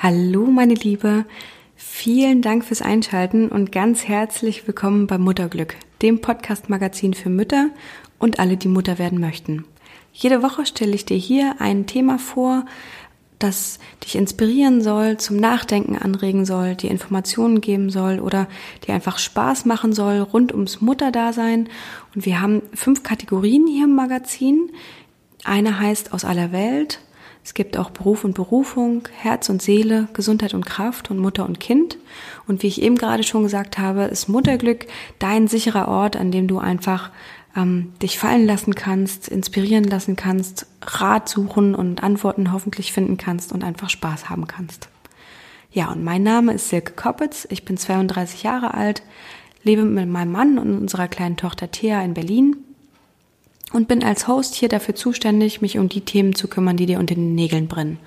Hallo, meine Liebe. Vielen Dank fürs Einschalten und ganz herzlich willkommen bei Mutterglück, dem Podcast-Magazin für Mütter und alle, die Mutter werden möchten. Jede Woche stelle ich dir hier ein Thema vor, das dich inspirieren soll, zum Nachdenken anregen soll, dir Informationen geben soll oder dir einfach Spaß machen soll rund ums Mutterdasein. Und wir haben fünf Kategorien hier im Magazin. Eine heißt aus aller Welt, es gibt auch Beruf und Berufung, Herz und Seele, Gesundheit und Kraft und Mutter und Kind. Und wie ich eben gerade schon gesagt habe, ist Mutterglück dein sicherer Ort, an dem du einfach ähm, dich fallen lassen kannst, inspirieren lassen kannst, Rat suchen und Antworten hoffentlich finden kannst und einfach Spaß haben kannst. Ja, und mein Name ist Silke Koppitz, ich bin 32 Jahre alt, lebe mit meinem Mann und unserer kleinen Tochter Thea in Berlin und bin als Host hier dafür zuständig, mich um die Themen zu kümmern, die dir unter den Nägeln brennen.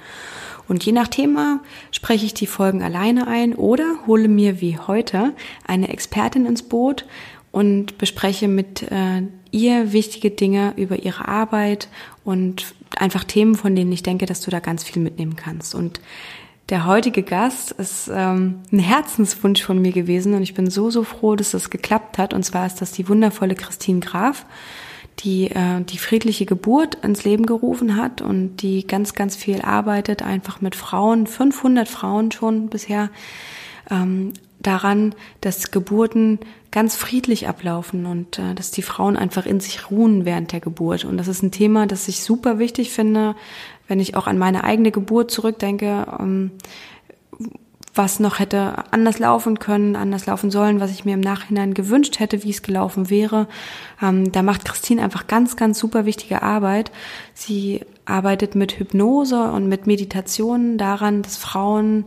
Und je nach Thema spreche ich die Folgen alleine ein oder hole mir wie heute eine Expertin ins Boot und bespreche mit äh, ihr wichtige Dinge über ihre Arbeit und einfach Themen, von denen ich denke, dass du da ganz viel mitnehmen kannst. Und der heutige Gast ist ähm, ein Herzenswunsch von mir gewesen und ich bin so, so froh, dass das geklappt hat. Und zwar ist das die wundervolle Christine Graf die äh, die friedliche Geburt ins Leben gerufen hat und die ganz, ganz viel arbeitet, einfach mit Frauen, 500 Frauen schon bisher, ähm, daran, dass Geburten ganz friedlich ablaufen und äh, dass die Frauen einfach in sich ruhen während der Geburt. Und das ist ein Thema, das ich super wichtig finde, wenn ich auch an meine eigene Geburt zurückdenke. Ähm, was noch hätte anders laufen können, anders laufen sollen, was ich mir im Nachhinein gewünscht hätte, wie es gelaufen wäre. Ähm, da macht Christine einfach ganz, ganz super wichtige Arbeit. Sie arbeitet mit Hypnose und mit Meditationen daran, dass Frauen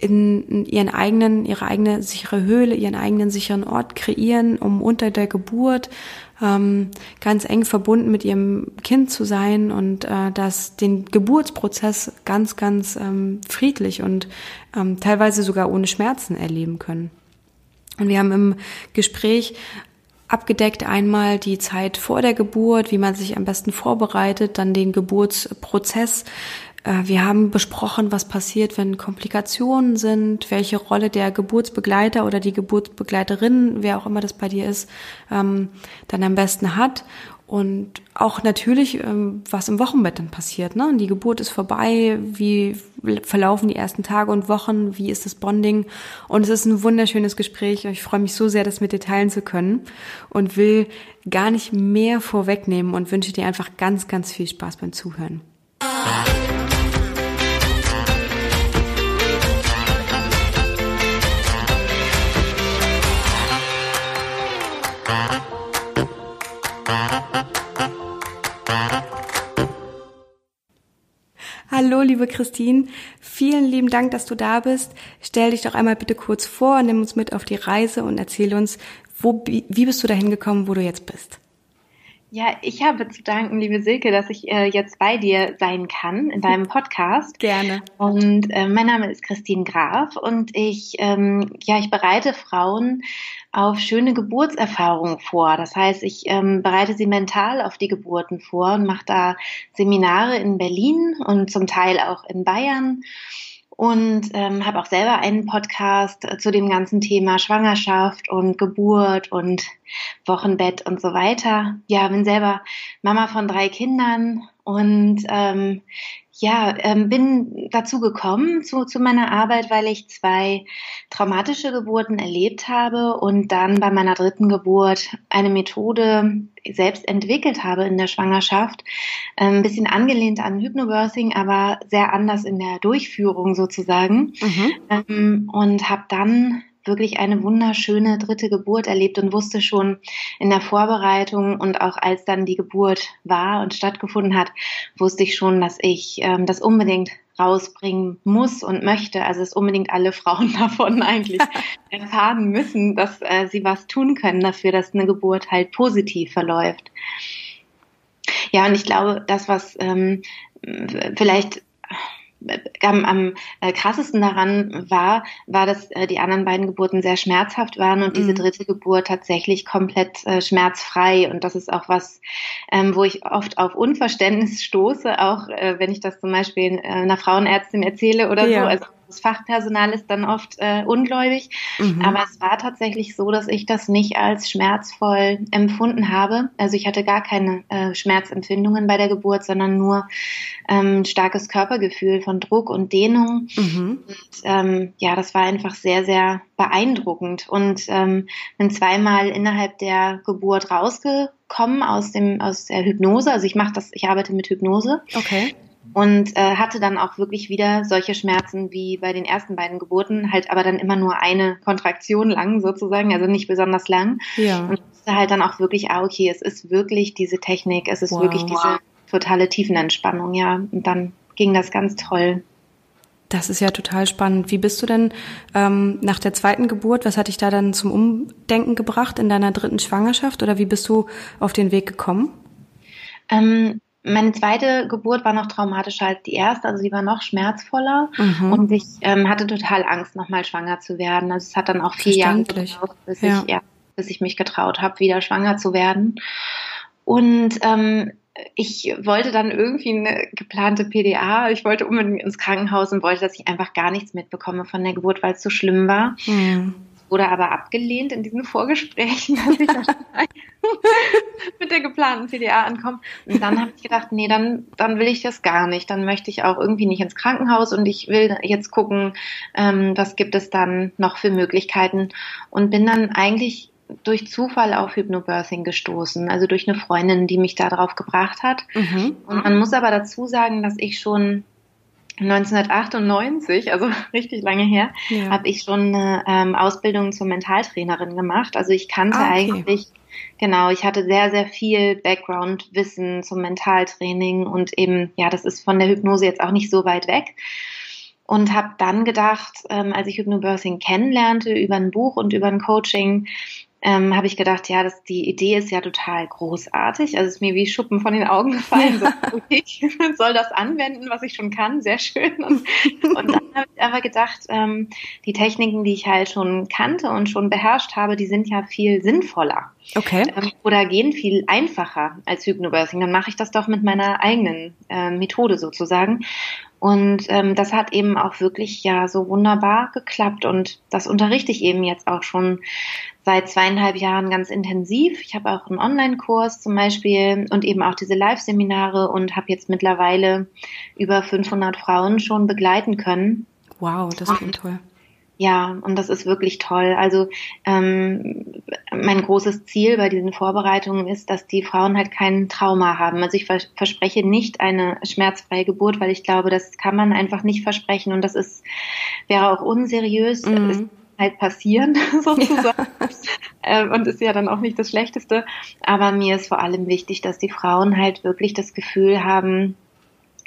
in ihren eigenen, ihre eigene sichere Höhle, ihren eigenen sicheren Ort kreieren, um unter der Geburt ähm, ganz eng verbunden mit ihrem Kind zu sein und äh, das den Geburtsprozess ganz, ganz ähm, friedlich und ähm, teilweise sogar ohne Schmerzen erleben können. Und wir haben im Gespräch abgedeckt einmal die Zeit vor der Geburt, wie man sich am besten vorbereitet, dann den Geburtsprozess, wir haben besprochen, was passiert, wenn Komplikationen sind, welche Rolle der Geburtsbegleiter oder die Geburtsbegleiterin, wer auch immer das bei dir ist, ähm, dann am besten hat. Und auch natürlich, ähm, was im Wochenbett dann passiert. Ne? Die Geburt ist vorbei, wie verlaufen die ersten Tage und Wochen, wie ist das Bonding. Und es ist ein wunderschönes Gespräch. Ich freue mich so sehr, das mit dir teilen zu können und will gar nicht mehr vorwegnehmen und wünsche dir einfach ganz, ganz viel Spaß beim Zuhören. Hallo, liebe Christine. Vielen lieben Dank, dass du da bist. Stell dich doch einmal bitte kurz vor, nimm uns mit auf die Reise und erzähl uns, wo, wie bist du dahin gekommen, wo du jetzt bist? Ja, ich habe zu danken, liebe Silke, dass ich äh, jetzt bei dir sein kann in deinem Podcast. Gerne. Und äh, mein Name ist Christine Graf und ich, ähm, ja, ich bereite Frauen auf schöne Geburtserfahrungen vor. Das heißt, ich ähm, bereite sie mental auf die Geburten vor und mache da Seminare in Berlin und zum Teil auch in Bayern und ähm, habe auch selber einen Podcast äh, zu dem ganzen Thema Schwangerschaft und Geburt und Wochenbett und so weiter. Ja, bin selber Mama von drei Kindern und ähm, ja, ähm, bin dazu gekommen zu, zu meiner Arbeit, weil ich zwei traumatische Geburten erlebt habe und dann bei meiner dritten Geburt eine Methode selbst entwickelt habe in der Schwangerschaft. Ähm, ein bisschen angelehnt an Hypnobirthing, aber sehr anders in der Durchführung sozusagen. Mhm. Ähm, und habe dann wirklich eine wunderschöne dritte Geburt erlebt und wusste schon in der Vorbereitung und auch als dann die Geburt war und stattgefunden hat, wusste ich schon, dass ich ähm, das unbedingt rausbringen muss und möchte. Also dass unbedingt alle Frauen davon eigentlich erfahren müssen, dass äh, sie was tun können dafür, dass eine Geburt halt positiv verläuft. Ja, und ich glaube, das, was ähm, vielleicht am, am äh, krassesten daran war, war, dass äh, die anderen beiden Geburten sehr schmerzhaft waren und mhm. diese dritte Geburt tatsächlich komplett äh, schmerzfrei. Und das ist auch was, ähm, wo ich oft auf Unverständnis stoße, auch äh, wenn ich das zum Beispiel äh, einer Frauenärztin erzähle oder ja. so. Also das Fachpersonal ist dann oft äh, ungläubig. Mhm. Aber es war tatsächlich so, dass ich das nicht als schmerzvoll empfunden habe. Also ich hatte gar keine äh, Schmerzempfindungen bei der Geburt, sondern nur ähm, starkes Körpergefühl von Druck und Dehnung. Mhm. Und, ähm, ja, das war einfach sehr, sehr beeindruckend und ähm, bin zweimal innerhalb der Geburt rausgekommen aus dem aus der Hypnose. Also ich mache das, ich arbeite mit Hypnose. Okay und äh, hatte dann auch wirklich wieder solche Schmerzen wie bei den ersten beiden Geburten, halt aber dann immer nur eine Kontraktion lang sozusagen, also nicht besonders lang. Ja. Und wusste halt dann auch wirklich, ah, okay, es ist wirklich diese Technik, es ist wow. wirklich diese totale Tiefenentspannung, ja. Und dann ging das ganz toll. Das ist ja total spannend. Wie bist du denn ähm, nach der zweiten Geburt, was hat dich da dann zum Umdenken gebracht in deiner dritten Schwangerschaft oder wie bist du auf den Weg gekommen? Ähm, meine zweite Geburt war noch traumatischer als die erste, also sie war noch schmerzvoller mhm. und ich ähm, hatte total Angst, nochmal schwanger zu werden. Also es hat dann auch vier Jahre gedauert, bis, ja. ich, ja, bis ich mich getraut habe, wieder schwanger zu werden. Und ähm, ich wollte dann irgendwie eine geplante PDA. Ich wollte unbedingt ins Krankenhaus und wollte, dass ich einfach gar nichts mitbekomme von der Geburt, weil es so schlimm war. Mhm wurde aber abgelehnt in diesen Vorgesprächen, dass ich mit der geplanten PDA ankomme. Und dann habe ich gedacht, nee, dann, dann will ich das gar nicht. Dann möchte ich auch irgendwie nicht ins Krankenhaus und ich will jetzt gucken, ähm, was gibt es dann noch für Möglichkeiten. Und bin dann eigentlich durch Zufall auf Hypnobirthing gestoßen, also durch eine Freundin, die mich da drauf gebracht hat. Mhm. Und man muss aber dazu sagen, dass ich schon 1998, also richtig lange her, ja. habe ich schon eine ähm, Ausbildung zur Mentaltrainerin gemacht. Also ich kannte ah, okay. eigentlich, genau, ich hatte sehr, sehr viel Background-Wissen zum Mentaltraining und eben, ja, das ist von der Hypnose jetzt auch nicht so weit weg. Und habe dann gedacht, ähm, als ich Hypnobirthing kennenlernte über ein Buch und über ein Coaching, ähm, habe ich gedacht, ja, das, die Idee ist ja total großartig. Also es ist mir wie Schuppen von den Augen gefallen. Ja. So, okay, ich soll das anwenden, was ich schon kann, sehr schön. Und, und dann habe ich aber gedacht, ähm, die Techniken, die ich halt schon kannte und schon beherrscht habe, die sind ja viel sinnvoller. Okay. Ähm, oder gehen viel einfacher als Hypnobirthing. Dann mache ich das doch mit meiner eigenen äh, Methode sozusagen. Und ähm, das hat eben auch wirklich ja so wunderbar geklappt. Und das unterrichte ich eben jetzt auch schon seit zweieinhalb Jahren ganz intensiv. Ich habe auch einen Online-Kurs zum Beispiel und eben auch diese Live-Seminare und habe jetzt mittlerweile über 500 Frauen schon begleiten können. Wow, das klingt toll. Ja, und das ist wirklich toll. Also ähm, mein großes Ziel bei diesen Vorbereitungen ist, dass die Frauen halt kein Trauma haben. Also ich vers verspreche nicht eine schmerzfreie Geburt, weil ich glaube, das kann man einfach nicht versprechen und das ist wäre auch unseriös. Mhm. halt passieren sozusagen ja. Ähm, und ist ja dann auch nicht das Schlechteste. Aber mir ist vor allem wichtig, dass die Frauen halt wirklich das Gefühl haben,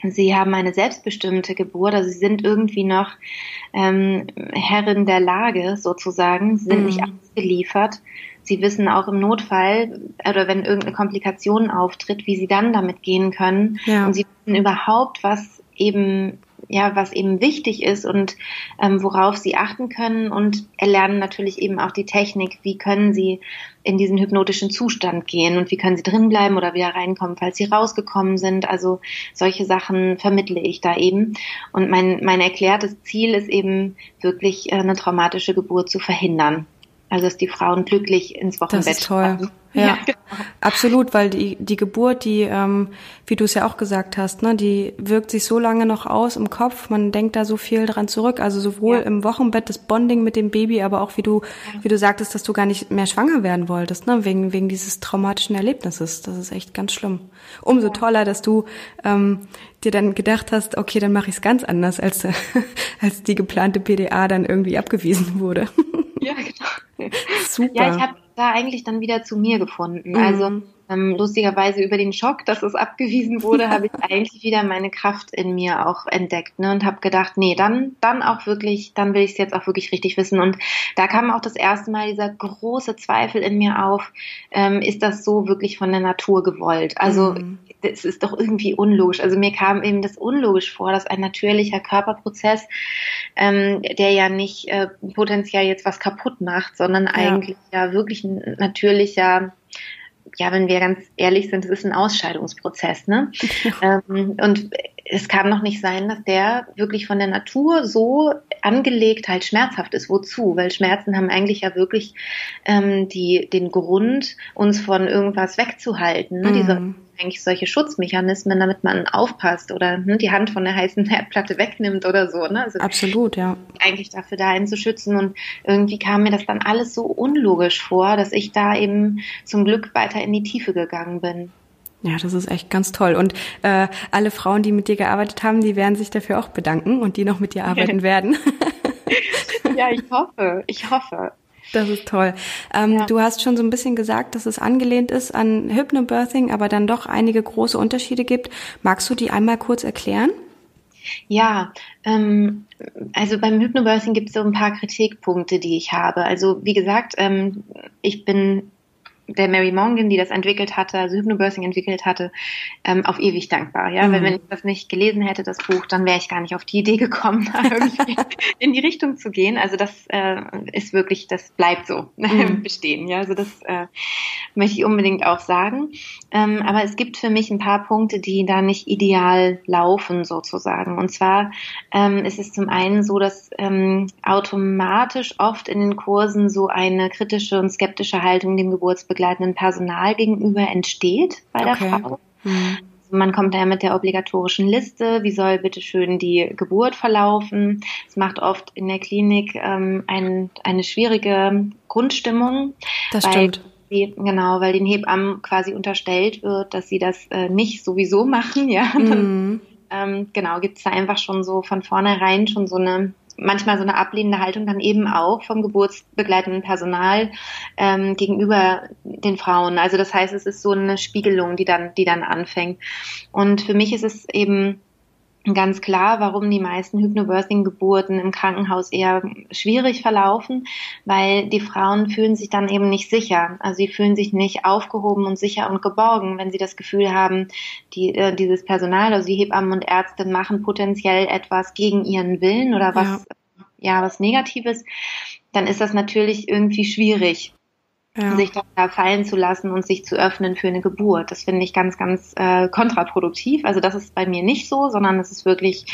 Sie haben eine selbstbestimmte Geburt, also sie sind irgendwie noch ähm, Herrin der Lage sozusagen, sie sind mhm. nicht ausgeliefert. Sie wissen auch im Notfall oder wenn irgendeine Komplikation auftritt, wie sie dann damit gehen können. Ja. Und sie wissen überhaupt, was eben ja, was eben wichtig ist und ähm, worauf sie achten können und erlernen natürlich eben auch die Technik, wie können sie in diesen hypnotischen Zustand gehen und wie können sie drin bleiben oder wieder reinkommen, falls sie rausgekommen sind. Also solche Sachen vermittle ich da eben. Und mein, mein erklärtes Ziel ist eben wirklich äh, eine traumatische Geburt zu verhindern. Also dass die Frauen glücklich ins Wochenbett das ist toll. Kommen. Ja, ja genau. absolut, weil die, die Geburt, die, ähm, wie du es ja auch gesagt hast, ne, die wirkt sich so lange noch aus im Kopf, man denkt da so viel dran zurück, also sowohl ja. im Wochenbett das Bonding mit dem Baby, aber auch wie du, ja. wie du sagtest, dass du gar nicht mehr schwanger werden wolltest, ne, wegen, wegen dieses traumatischen Erlebnisses. Das ist echt ganz schlimm. Umso toller, dass du ähm, dir dann gedacht hast, okay, dann mache ich es ganz anders, als, als die geplante PDA dann irgendwie abgewiesen wurde. Ja, genau. Super. Ja, ich habe da eigentlich dann wieder zu mir gefunden. Mhm. Also ähm, lustigerweise über den Schock, dass es abgewiesen wurde, habe ich eigentlich wieder meine Kraft in mir auch entdeckt ne, und habe gedacht, nee, dann, dann auch wirklich, dann will ich es jetzt auch wirklich richtig wissen. Und da kam auch das erste Mal dieser große Zweifel in mir auf, ähm, ist das so wirklich von der Natur gewollt? Also mhm. Das ist doch irgendwie unlogisch. Also mir kam eben das unlogisch vor, dass ein natürlicher Körperprozess, ähm, der ja nicht äh, potenziell jetzt was kaputt macht, sondern ja. eigentlich ja wirklich ein natürlicher ja, wenn wir ganz ehrlich sind, es ist ein Ausscheidungsprozess, ne? ähm, und es kann noch nicht sein, dass der wirklich von der Natur so angelegt halt schmerzhaft ist. Wozu? Weil Schmerzen haben eigentlich ja wirklich ähm, die, den Grund, uns von irgendwas wegzuhalten. Ne? Mhm. Diese eigentlich solche Schutzmechanismen, damit man aufpasst oder ne, die Hand von der heißen Herdplatte wegnimmt oder so. Ne? Also Absolut, ja. Eigentlich dafür da einzuschützen und irgendwie kam mir das dann alles so unlogisch vor, dass ich da eben zum Glück weiter in die Tiefe gegangen bin. Ja, das ist echt ganz toll. Und äh, alle Frauen, die mit dir gearbeitet haben, die werden sich dafür auch bedanken und die noch mit dir arbeiten werden. ja, ich hoffe, ich hoffe. Das ist toll. Ähm, ja. Du hast schon so ein bisschen gesagt, dass es angelehnt ist an Hypnobirthing, aber dann doch einige große Unterschiede gibt. Magst du die einmal kurz erklären? Ja, ähm, also beim Hypnobirthing gibt es so ein paar Kritikpunkte, die ich habe. Also wie gesagt, ähm, ich bin der Mary Mongan, die das entwickelt hatte, also Hypnobirthing entwickelt hatte, ähm, auf ewig dankbar. Ja, mhm. weil wenn ich das nicht gelesen hätte, das Buch, dann wäre ich gar nicht auf die Idee gekommen, da irgendwie in die Richtung zu gehen. Also das äh, ist wirklich, das bleibt so mhm. bestehen. Ja, also das äh, möchte ich unbedingt auch sagen. Ähm, aber es gibt für mich ein paar Punkte, die da nicht ideal laufen sozusagen. Und zwar ähm, ist es zum einen so, dass ähm, automatisch oft in den Kursen so eine kritische und skeptische Haltung dem Geburtsbegleiter begleitenden Personal gegenüber entsteht bei der okay. Frau. Mhm. Man kommt ja mit der obligatorischen Liste, wie soll bitte schön die Geburt verlaufen. Es macht oft in der Klinik ähm, ein, eine schwierige Grundstimmung. Das stimmt. Genau, weil den Hebammen quasi unterstellt wird, dass sie das äh, nicht sowieso machen, ja. Mhm. ähm, genau, gibt es da einfach schon so von vornherein schon so eine manchmal so eine ablehnende Haltung dann eben auch vom geburtsbegleitenden Personal ähm, gegenüber den Frauen. Also das heißt, es ist so eine Spiegelung, die dann, die dann anfängt. Und für mich ist es eben ganz klar, warum die meisten Hypnobirthing-Geburten im Krankenhaus eher schwierig verlaufen, weil die Frauen fühlen sich dann eben nicht sicher. Also sie fühlen sich nicht aufgehoben und sicher und geborgen, wenn sie das Gefühl haben, die, äh, dieses Personal, also die Hebammen und Ärzte machen potenziell etwas gegen ihren Willen oder was, ja, ja was Negatives, dann ist das natürlich irgendwie schwierig ja. sich da fallen zu lassen und sich zu öffnen für eine Geburt. Das finde ich ganz, ganz äh, kontraproduktiv. Also das ist bei mir nicht so, sondern es ist wirklich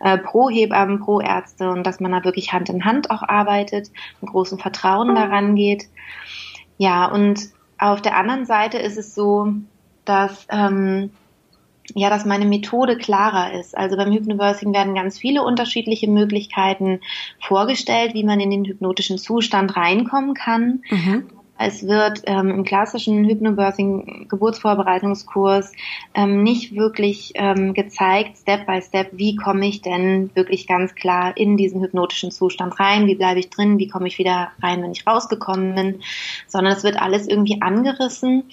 äh, pro Hebammen, pro Ärzte und dass man da wirklich Hand in Hand auch arbeitet, mit großem Vertrauen daran geht. Ja, und auf der anderen Seite ist es so, dass ähm, ja, dass meine Methode klarer ist. Also beim Hypnobirthing werden ganz viele unterschiedliche Möglichkeiten vorgestellt, wie man in den hypnotischen Zustand reinkommen kann. Mhm. Es wird ähm, im klassischen Hypnobirthing Geburtsvorbereitungskurs ähm, nicht wirklich ähm, gezeigt, Step by Step, wie komme ich denn wirklich ganz klar in diesen hypnotischen Zustand rein, wie bleibe ich drin, wie komme ich wieder rein, wenn ich rausgekommen bin, sondern es wird alles irgendwie angerissen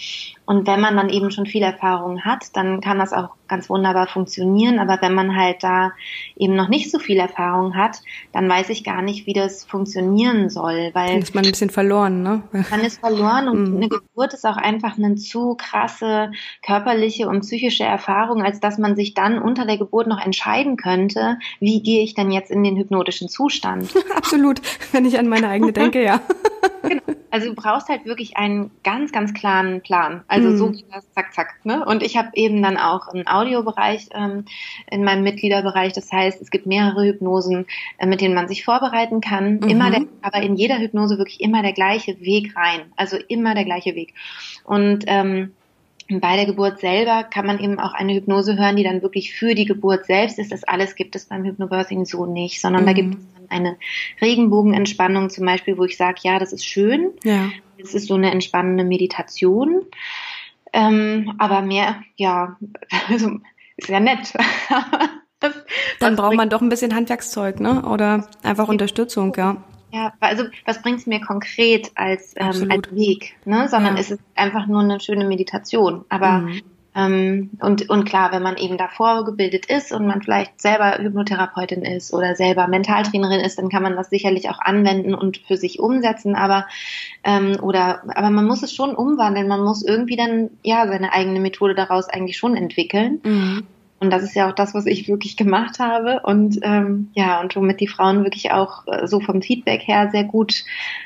und wenn man dann eben schon viel Erfahrung hat, dann kann das auch ganz wunderbar funktionieren. Aber wenn man halt da eben noch nicht so viel Erfahrung hat, dann weiß ich gar nicht, wie das funktionieren soll. Weil dann ist man ein bisschen verloren, ne? Man ist verloren und mhm. eine Geburt ist auch einfach eine zu krasse körperliche und psychische Erfahrung, als dass man sich dann unter der Geburt noch entscheiden könnte, wie gehe ich denn jetzt in den hypnotischen Zustand. Absolut, wenn ich an meine eigene denke, ja. genau. Also du brauchst halt wirklich einen ganz, ganz klaren Plan. Also mhm. so geht das zack, zack. Ne? Und ich habe eben dann auch einen Audiobereich ähm, in meinem Mitgliederbereich. Das heißt, es gibt mehrere Hypnosen, äh, mit denen man sich vorbereiten kann. Mhm. Immer der, aber in jeder Hypnose wirklich immer der gleiche Weg rein. Also immer der gleiche Weg. Und ähm, bei der Geburt selber kann man eben auch eine Hypnose hören, die dann wirklich für die Geburt selbst ist. Das alles gibt es beim Hypnobirthing so nicht, sondern mhm. da gibt es dann eine Regenbogenentspannung zum Beispiel, wo ich sage, ja, das ist schön. Ja. Das ist so eine entspannende Meditation. Ähm, aber mehr, ja, also ist ja nett. das, dann braucht man doch ein bisschen Handwerkszeug, ne? Oder einfach Unterstützung, ja. Ja, also was bringt es mir konkret als, ähm, als Weg, ne? sondern ja. es ist einfach nur eine schöne Meditation. Aber mhm. Ähm, und, und klar, wenn man eben davor gebildet ist und man vielleicht selber Hypnotherapeutin ist oder selber Mentaltrainerin ist, dann kann man das sicherlich auch anwenden und für sich umsetzen. Aber ähm, oder aber man muss es schon umwandeln. Man muss irgendwie dann ja seine eigene Methode daraus eigentlich schon entwickeln. Mhm. Und das ist ja auch das, was ich wirklich gemacht habe und ähm, ja, und womit die Frauen wirklich auch äh, so vom Feedback her sehr gut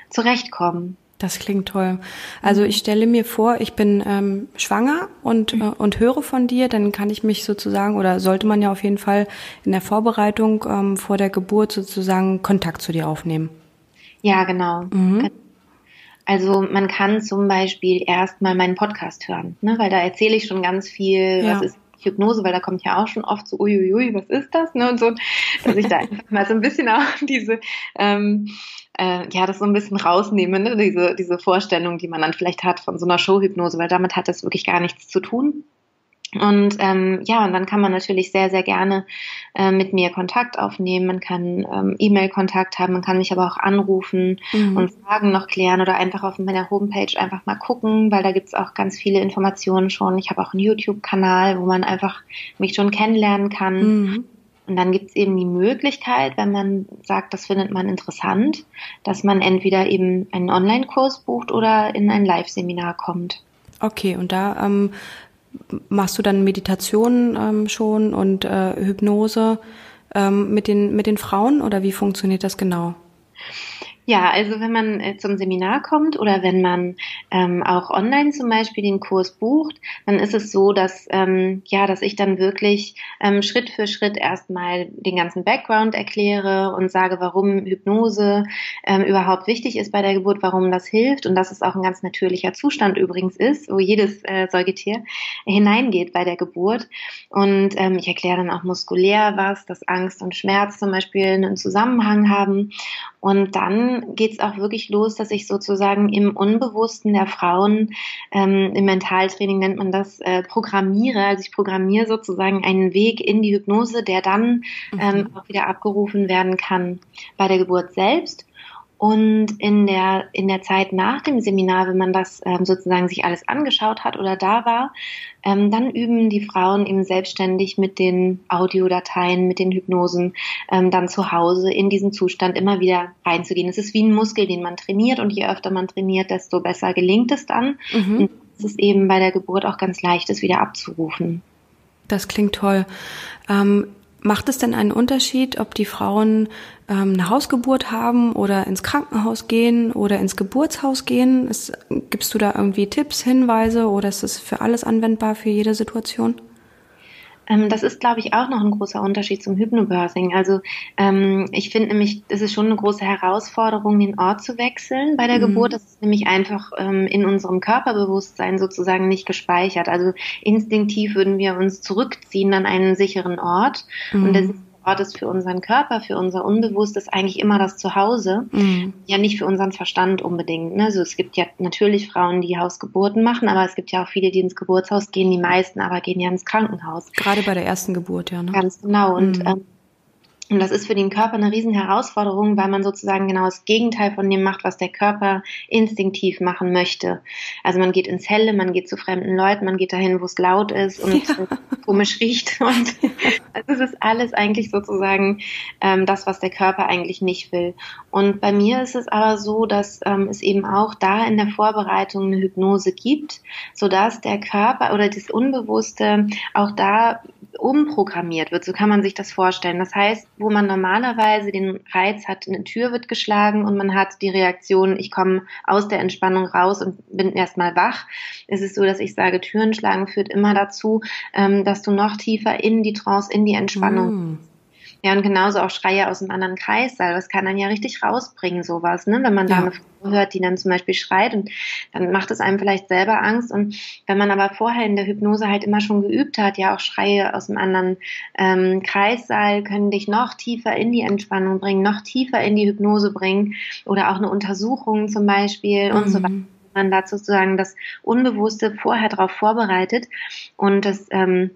zurechtkommen. Das klingt toll. Also ich stelle mir vor, ich bin ähm, schwanger und, äh, und höre von dir, dann kann ich mich sozusagen oder sollte man ja auf jeden Fall in der Vorbereitung ähm, vor der Geburt sozusagen Kontakt zu dir aufnehmen. Ja, genau. Mhm. Also man kann zum Beispiel erstmal meinen Podcast hören, ne? weil da erzähle ich schon ganz viel, ja. was ist Hypnose, weil da kommt ja auch schon oft so, uiuiui, was ist das? Ne? Und so, dass ich da einfach mal so ein bisschen auch diese, ähm, äh, ja, das so ein bisschen rausnehme, ne? diese, diese Vorstellung, die man dann vielleicht hat von so einer Showhypnose, weil damit hat das wirklich gar nichts zu tun. Und ähm, ja, und dann kann man natürlich sehr, sehr gerne äh, mit mir Kontakt aufnehmen. Man kann ähm, E-Mail-Kontakt haben, man kann mich aber auch anrufen mhm. und Fragen noch klären oder einfach auf meiner Homepage einfach mal gucken, weil da gibt's auch ganz viele Informationen schon. Ich habe auch einen YouTube-Kanal, wo man einfach mich schon kennenlernen kann. Mhm. Und dann gibt's eben die Möglichkeit, wenn man sagt, das findet man interessant, dass man entweder eben einen Online-Kurs bucht oder in ein Live-Seminar kommt. Okay, und da ähm, machst du dann Meditation ähm, schon und äh, Hypnose ähm, mit, den, mit den Frauen oder wie funktioniert das genau? Ja, also wenn man äh, zum Seminar kommt oder wenn man ähm, auch online zum Beispiel den Kurs bucht, dann ist es so, dass ähm, ja, dass ich dann wirklich ähm, Schritt für Schritt erstmal den ganzen Background erkläre und sage, warum Hypnose ähm, überhaupt wichtig ist bei der Geburt, warum das hilft und dass es auch ein ganz natürlicher Zustand übrigens ist, wo jedes äh, Säugetier hineingeht bei der Geburt. Und ähm, ich erkläre dann auch muskulär was, dass Angst und Schmerz zum Beispiel einen Zusammenhang haben und dann geht es auch wirklich los, dass ich sozusagen im Unbewussten der Frauen, ähm, im Mentaltraining nennt man das, äh, programmiere. Also ich programmiere sozusagen einen Weg in die Hypnose, der dann ähm, mhm. auch wieder abgerufen werden kann bei der Geburt selbst und in der, in der Zeit nach dem Seminar, wenn man das ähm, sozusagen sich alles angeschaut hat oder da war, ähm, dann üben die Frauen eben selbstständig mit den Audiodateien, mit den Hypnosen, ähm, dann zu Hause in diesen Zustand immer wieder reinzugehen. Es ist wie ein Muskel, den man trainiert und je öfter man trainiert, desto besser gelingt es dann. Mhm. Und es ist eben bei der Geburt auch ganz leicht, es wieder abzurufen. Das klingt toll. Ähm, Macht es denn einen Unterschied, ob die Frauen ähm, eine Hausgeburt haben oder ins Krankenhaus gehen oder ins Geburtshaus gehen? Ist, gibst du da irgendwie Tipps, Hinweise oder ist es für alles anwendbar für jede Situation? Ähm, das ist, glaube ich, auch noch ein großer Unterschied zum Hypnobirthing. Also ähm, ich finde nämlich, es ist schon eine große Herausforderung, den Ort zu wechseln bei der mhm. Geburt. Das ist nämlich einfach ähm, in unserem Körperbewusstsein sozusagen nicht gespeichert. Also instinktiv würden wir uns zurückziehen an einen sicheren Ort. Mhm. Und das Ort ist für unseren Körper, für unser Unbewusstes eigentlich immer das Zuhause. Mhm. Ja, nicht für unseren Verstand unbedingt. Ne? Also es gibt ja natürlich Frauen, die Hausgeburten machen, aber es gibt ja auch viele, die ins Geburtshaus gehen. Die meisten aber gehen ja ins Krankenhaus. Gerade bei der ersten Geburt, ja. Ne? Ganz genau. Und mhm. ähm, und das ist für den Körper eine riesen Herausforderung, weil man sozusagen genau das Gegenteil von dem macht, was der Körper instinktiv machen möchte. Also man geht ins Helle, man geht zu fremden Leuten, man geht dahin, wo es laut ist und ja. komisch riecht. Und also es ist alles eigentlich sozusagen ähm, das, was der Körper eigentlich nicht will. Und bei mir ist es aber so, dass ähm, es eben auch da in der Vorbereitung eine Hypnose gibt, sodass der Körper oder das Unbewusste auch da umprogrammiert wird. So kann man sich das vorstellen. Das heißt, wo man normalerweise den Reiz hat, eine Tür wird geschlagen und man hat die Reaktion, ich komme aus der Entspannung raus und bin erstmal wach, ist es so, dass ich sage, Türen schlagen führt immer dazu, ähm, dass du noch tiefer in die Trance, in die Entspannung mm. Ja, und genauso auch Schreie aus einem anderen Kreissaal. Das kann dann ja richtig rausbringen, sowas, ne? Wenn man ja. da eine Frau hört, die dann zum Beispiel schreit und dann macht es einem vielleicht selber Angst. Und wenn man aber vorher in der Hypnose halt immer schon geübt hat, ja auch Schreie aus einem anderen ähm, Kreissaal können dich noch tiefer in die Entspannung bringen, noch tiefer in die Hypnose bringen oder auch eine Untersuchung zum Beispiel mhm. und so mhm. weiter man dazu sozusagen das Unbewusste vorher darauf vorbereitet und das ähm,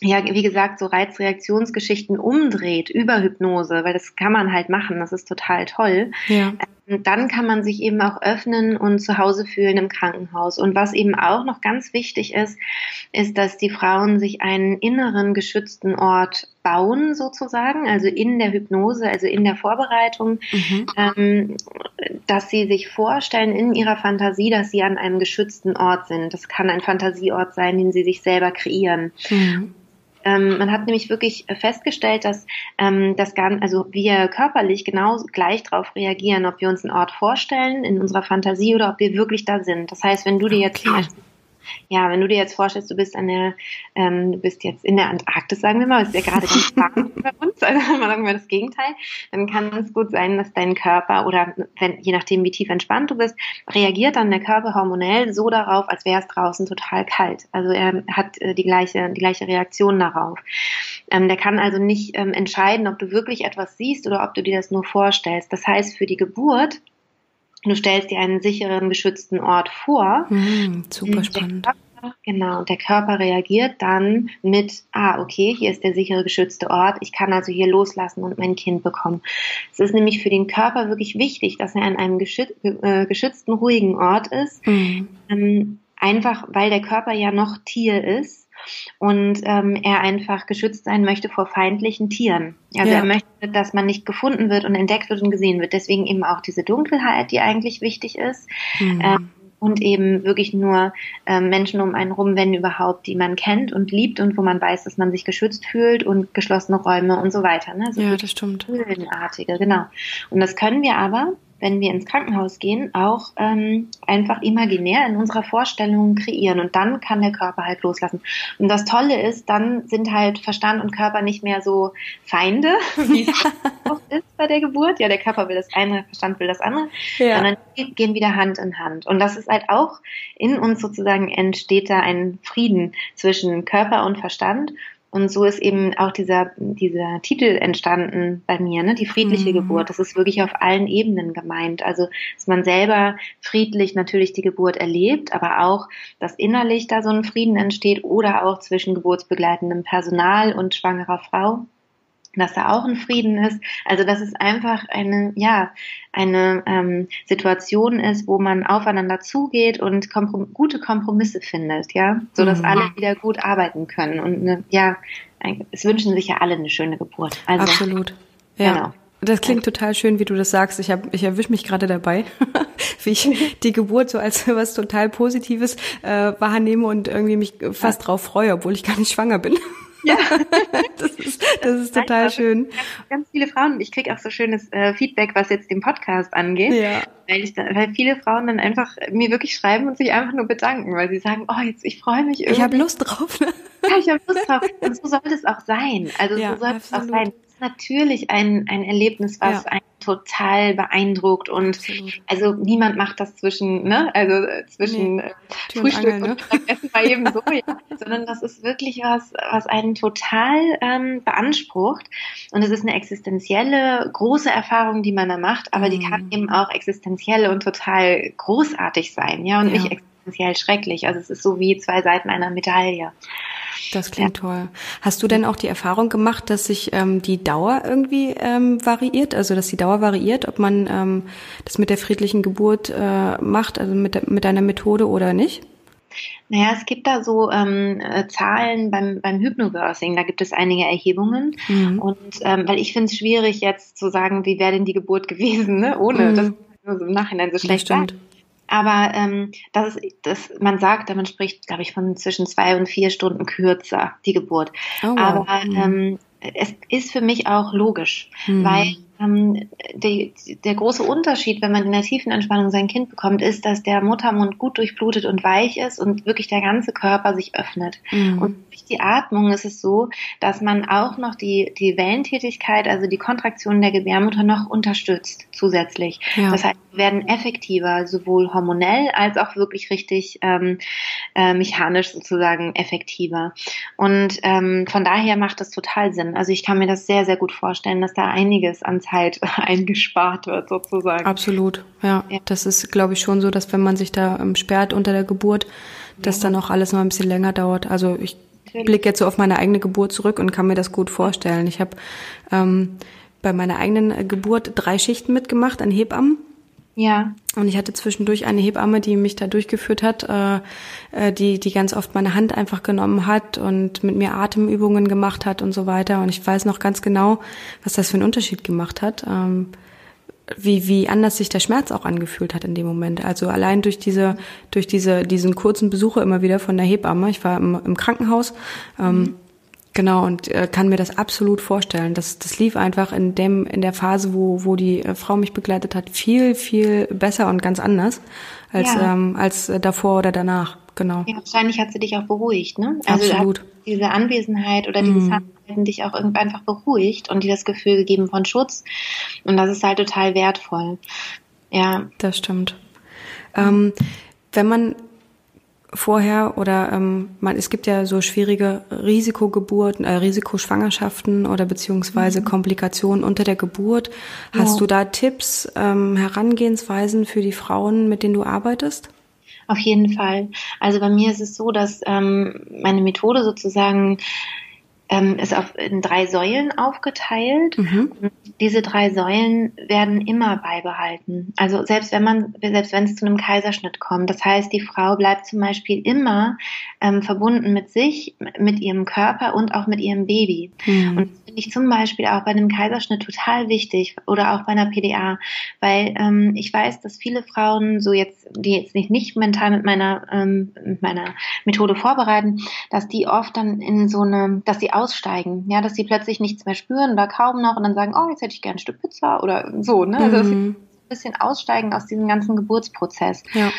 ja, wie gesagt, so Reizreaktionsgeschichten umdreht über Hypnose, weil das kann man halt machen, das ist total toll. Ja. Ähm, dann kann man sich eben auch öffnen und zu Hause fühlen im Krankenhaus. Und was eben auch noch ganz wichtig ist, ist, dass die Frauen sich einen inneren geschützten Ort bauen, sozusagen, also in der Hypnose, also in der Vorbereitung, mhm. ähm, dass sie sich vorstellen in ihrer Fantasie, dass sie an einem geschützten Ort sind. Das kann ein Fantasieort sein, den sie sich selber kreieren. Mhm Ähm, man hat nämlich wirklich festgestellt, dass ähm, das Ganze, also wir körperlich genau gleich darauf reagieren, ob wir uns einen Ort vorstellen in unserer Fantasie oder ob wir wirklich da sind. Das heißt, wenn du dir jetzt okay ja, wenn du dir jetzt vorstellst, du bist an der, ähm, du bist jetzt in der Antarktis, sagen wir mal, ist ja gerade ganz warm bei uns, also sagen wir das Gegenteil, dann kann es gut sein, dass dein Körper oder wenn, je nachdem, wie tief entspannt du bist, reagiert dann der Körper hormonell so darauf, als wäre es draußen total kalt. Also er hat äh, die gleiche, die gleiche Reaktion darauf. Ähm, der kann also nicht ähm, entscheiden, ob du wirklich etwas siehst oder ob du dir das nur vorstellst. Das heißt, für die Geburt Du stellst dir einen sicheren, geschützten Ort vor. Mm, super spannend. Körper, genau, und der Körper reagiert dann mit, ah, okay, hier ist der sichere, geschützte Ort. Ich kann also hier loslassen und mein Kind bekommen. Es ist nämlich für den Körper wirklich wichtig, dass er an einem äh, geschützten, ruhigen Ort ist. Ähm, einfach, weil der Körper ja noch Tier ist und ähm, er einfach geschützt sein möchte vor feindlichen Tieren. Also ja. er möchte, dass man nicht gefunden wird und entdeckt wird und gesehen wird. Deswegen eben auch diese Dunkelheit, die eigentlich wichtig ist. Mhm. Ähm, und eben wirklich nur ähm, Menschen um einen rum, wenn überhaupt, die man kennt und liebt und wo man weiß, dass man sich geschützt fühlt und geschlossene Räume und so weiter. Ne? So ja, das stimmt. Höhlenartige, genau. Und das können wir aber wenn wir ins Krankenhaus gehen, auch ähm, einfach imaginär in unserer Vorstellung kreieren. Und dann kann der Körper halt loslassen. Und das Tolle ist, dann sind halt Verstand und Körper nicht mehr so Feinde, wie es oft ist bei der Geburt. Ja, der Körper will das eine, Verstand will das andere, ja. sondern die gehen wieder Hand in Hand. Und das ist halt auch in uns sozusagen entsteht da ein Frieden zwischen Körper und Verstand. Und so ist eben auch dieser, dieser Titel entstanden bei mir, ne? die friedliche mhm. Geburt. Das ist wirklich auf allen Ebenen gemeint. Also, dass man selber friedlich natürlich die Geburt erlebt, aber auch, dass innerlich da so ein Frieden entsteht oder auch zwischen geburtsbegleitendem Personal und schwangerer Frau dass da auch ein Frieden ist. Also dass es einfach eine, ja, eine ähm, Situation ist, wo man aufeinander zugeht und komprom gute Kompromisse findet, ja, so dass mhm. alle wieder gut arbeiten können und ne, ja, es wünschen sich ja alle eine schöne Geburt. Also, Absolut. Ja. Genau. Das klingt total schön, wie du das sagst. Ich, hab, ich erwische mich gerade dabei, wie ich die Geburt so als was total Positives äh, wahrnehme und irgendwie mich fast drauf freue, obwohl ich gar nicht schwanger bin. Ja, das ist, das ist total also, schön. Ganz, viele Frauen, ich kriege auch so schönes äh, Feedback, was jetzt den Podcast angeht, ja. weil, ich da, weil viele Frauen dann einfach mir wirklich schreiben und sich einfach nur bedanken, weil sie sagen, oh, jetzt ich freue mich irgendwie. Ich habe Lust drauf. Ne? Ja, ich habe Lust drauf. Und so sollte es auch sein. Also ja, so sollte es auch sein natürlich ein, ein Erlebnis, was ja. einen total beeindruckt und Absolut. also niemand macht das zwischen, ne, also zwischen nee. Äh, Frühstück und, Angel, und Mittagessen mal eben so, ja, sondern das ist wirklich was, was einen total ähm, beansprucht und es ist eine existenzielle, große Erfahrung, die man da macht, aber mhm. die kann eben auch existenziell und total großartig sein, ja, und ja. nicht existenziell schrecklich. Also es ist so wie zwei Seiten einer Medaille. Das klingt ja. toll. Hast du denn auch die Erfahrung gemacht, dass sich ähm, die Dauer irgendwie ähm, variiert, also dass die Dauer variiert, ob man ähm, das mit der friedlichen Geburt äh, macht, also mit, mit einer Methode oder nicht? Naja, es gibt da so ähm, äh, Zahlen beim, beim Hypnobirthing, da gibt es einige Erhebungen. Mhm. Und ähm, weil ich finde es schwierig, jetzt zu sagen, wie wäre denn die Geburt gewesen, ne? ohne mhm. das nur so im Nachhinein so schlecht stimmt. Aber ähm, das ist, das, man sagt, man spricht, glaube ich, von zwischen zwei und vier Stunden kürzer, die Geburt. Oh, wow. Aber mhm. ähm, es ist für mich auch logisch, mhm. weil ähm, die, der große Unterschied, wenn man in der tiefen Entspannung sein Kind bekommt, ist, dass der Muttermund gut durchblutet und weich ist und wirklich der ganze Körper sich öffnet. Mhm. Und durch die Atmung ist es so, dass man auch noch die, die Wellentätigkeit, also die Kontraktion der Gebärmutter noch unterstützt zusätzlich. Ja. Das heißt, wir werden effektiver, sowohl hormonell als auch wirklich richtig ähm, äh, mechanisch sozusagen effektiver. Und ähm, von daher macht das total Sinn. Also ich kann mir das sehr, sehr gut vorstellen, dass da einiges an Zeit eingespart wird sozusagen. Absolut, ja. ja. Das ist, glaube ich, schon so, dass wenn man sich da ähm, sperrt unter der Geburt, dass ja. dann auch alles noch ein bisschen länger dauert. Also ich blicke jetzt so auf meine eigene Geburt zurück und kann mir das gut vorstellen. Ich habe ähm, bei meiner eigenen Geburt drei Schichten mitgemacht an Hebammen. Ja. Und ich hatte zwischendurch eine Hebamme, die mich da durchgeführt hat, äh, äh, die, die ganz oft meine Hand einfach genommen hat und mit mir Atemübungen gemacht hat und so weiter. Und ich weiß noch ganz genau, was das für einen Unterschied gemacht hat. Ähm, wie, wie anders sich der Schmerz auch angefühlt hat in dem Moment. Also allein durch diese, durch diese, diesen kurzen Besuche immer wieder von der Hebamme. Ich war im, im Krankenhaus. Ähm, mhm Genau, und äh, kann mir das absolut vorstellen. Das, das lief einfach in dem, in der Phase, wo, wo die äh, Frau mich begleitet hat, viel, viel besser und ganz anders als, ja. ähm, als äh, davor oder danach. Genau. Ja, wahrscheinlich hat sie dich auch beruhigt, ne? Also absolut. diese Anwesenheit oder dieses mm. Handhalten dich auch irgendwie einfach beruhigt und dir das Gefühl gegeben von Schutz. Und das ist halt total wertvoll. Ja. Das stimmt. Ähm, wenn man vorher oder ähm, man, es gibt ja so schwierige Risikogeburten, äh, Risikoschwangerschaften oder beziehungsweise mhm. Komplikationen unter der Geburt. Hast ja. du da Tipps, ähm, Herangehensweisen für die Frauen, mit denen du arbeitest? Auf jeden Fall. Also bei mir ist es so, dass ähm, meine Methode sozusagen ähm, ist auf, in drei Säulen aufgeteilt. Mhm. Und diese drei Säulen werden immer beibehalten. Also selbst wenn man, selbst wenn es zu einem Kaiserschnitt kommt. Das heißt, die Frau bleibt zum Beispiel immer ähm, verbunden mit sich, mit ihrem Körper und auch mit ihrem Baby. Mhm. Und das finde ich zum Beispiel auch bei einem Kaiserschnitt total wichtig oder auch bei einer PDA, weil ähm, ich weiß, dass viele Frauen so jetzt, die jetzt nicht, nicht mental mit meiner, ähm, mit meiner Methode vorbereiten, dass die oft dann in so eine, dass sie aussteigen, ja, dass sie plötzlich nichts mehr spüren oder kaum noch und dann sagen, oh, jetzt hätte ich gerne ein Stück Pizza oder so, ne? Also mhm. ein bisschen aussteigen aus diesem ganzen Geburtsprozess. Ja.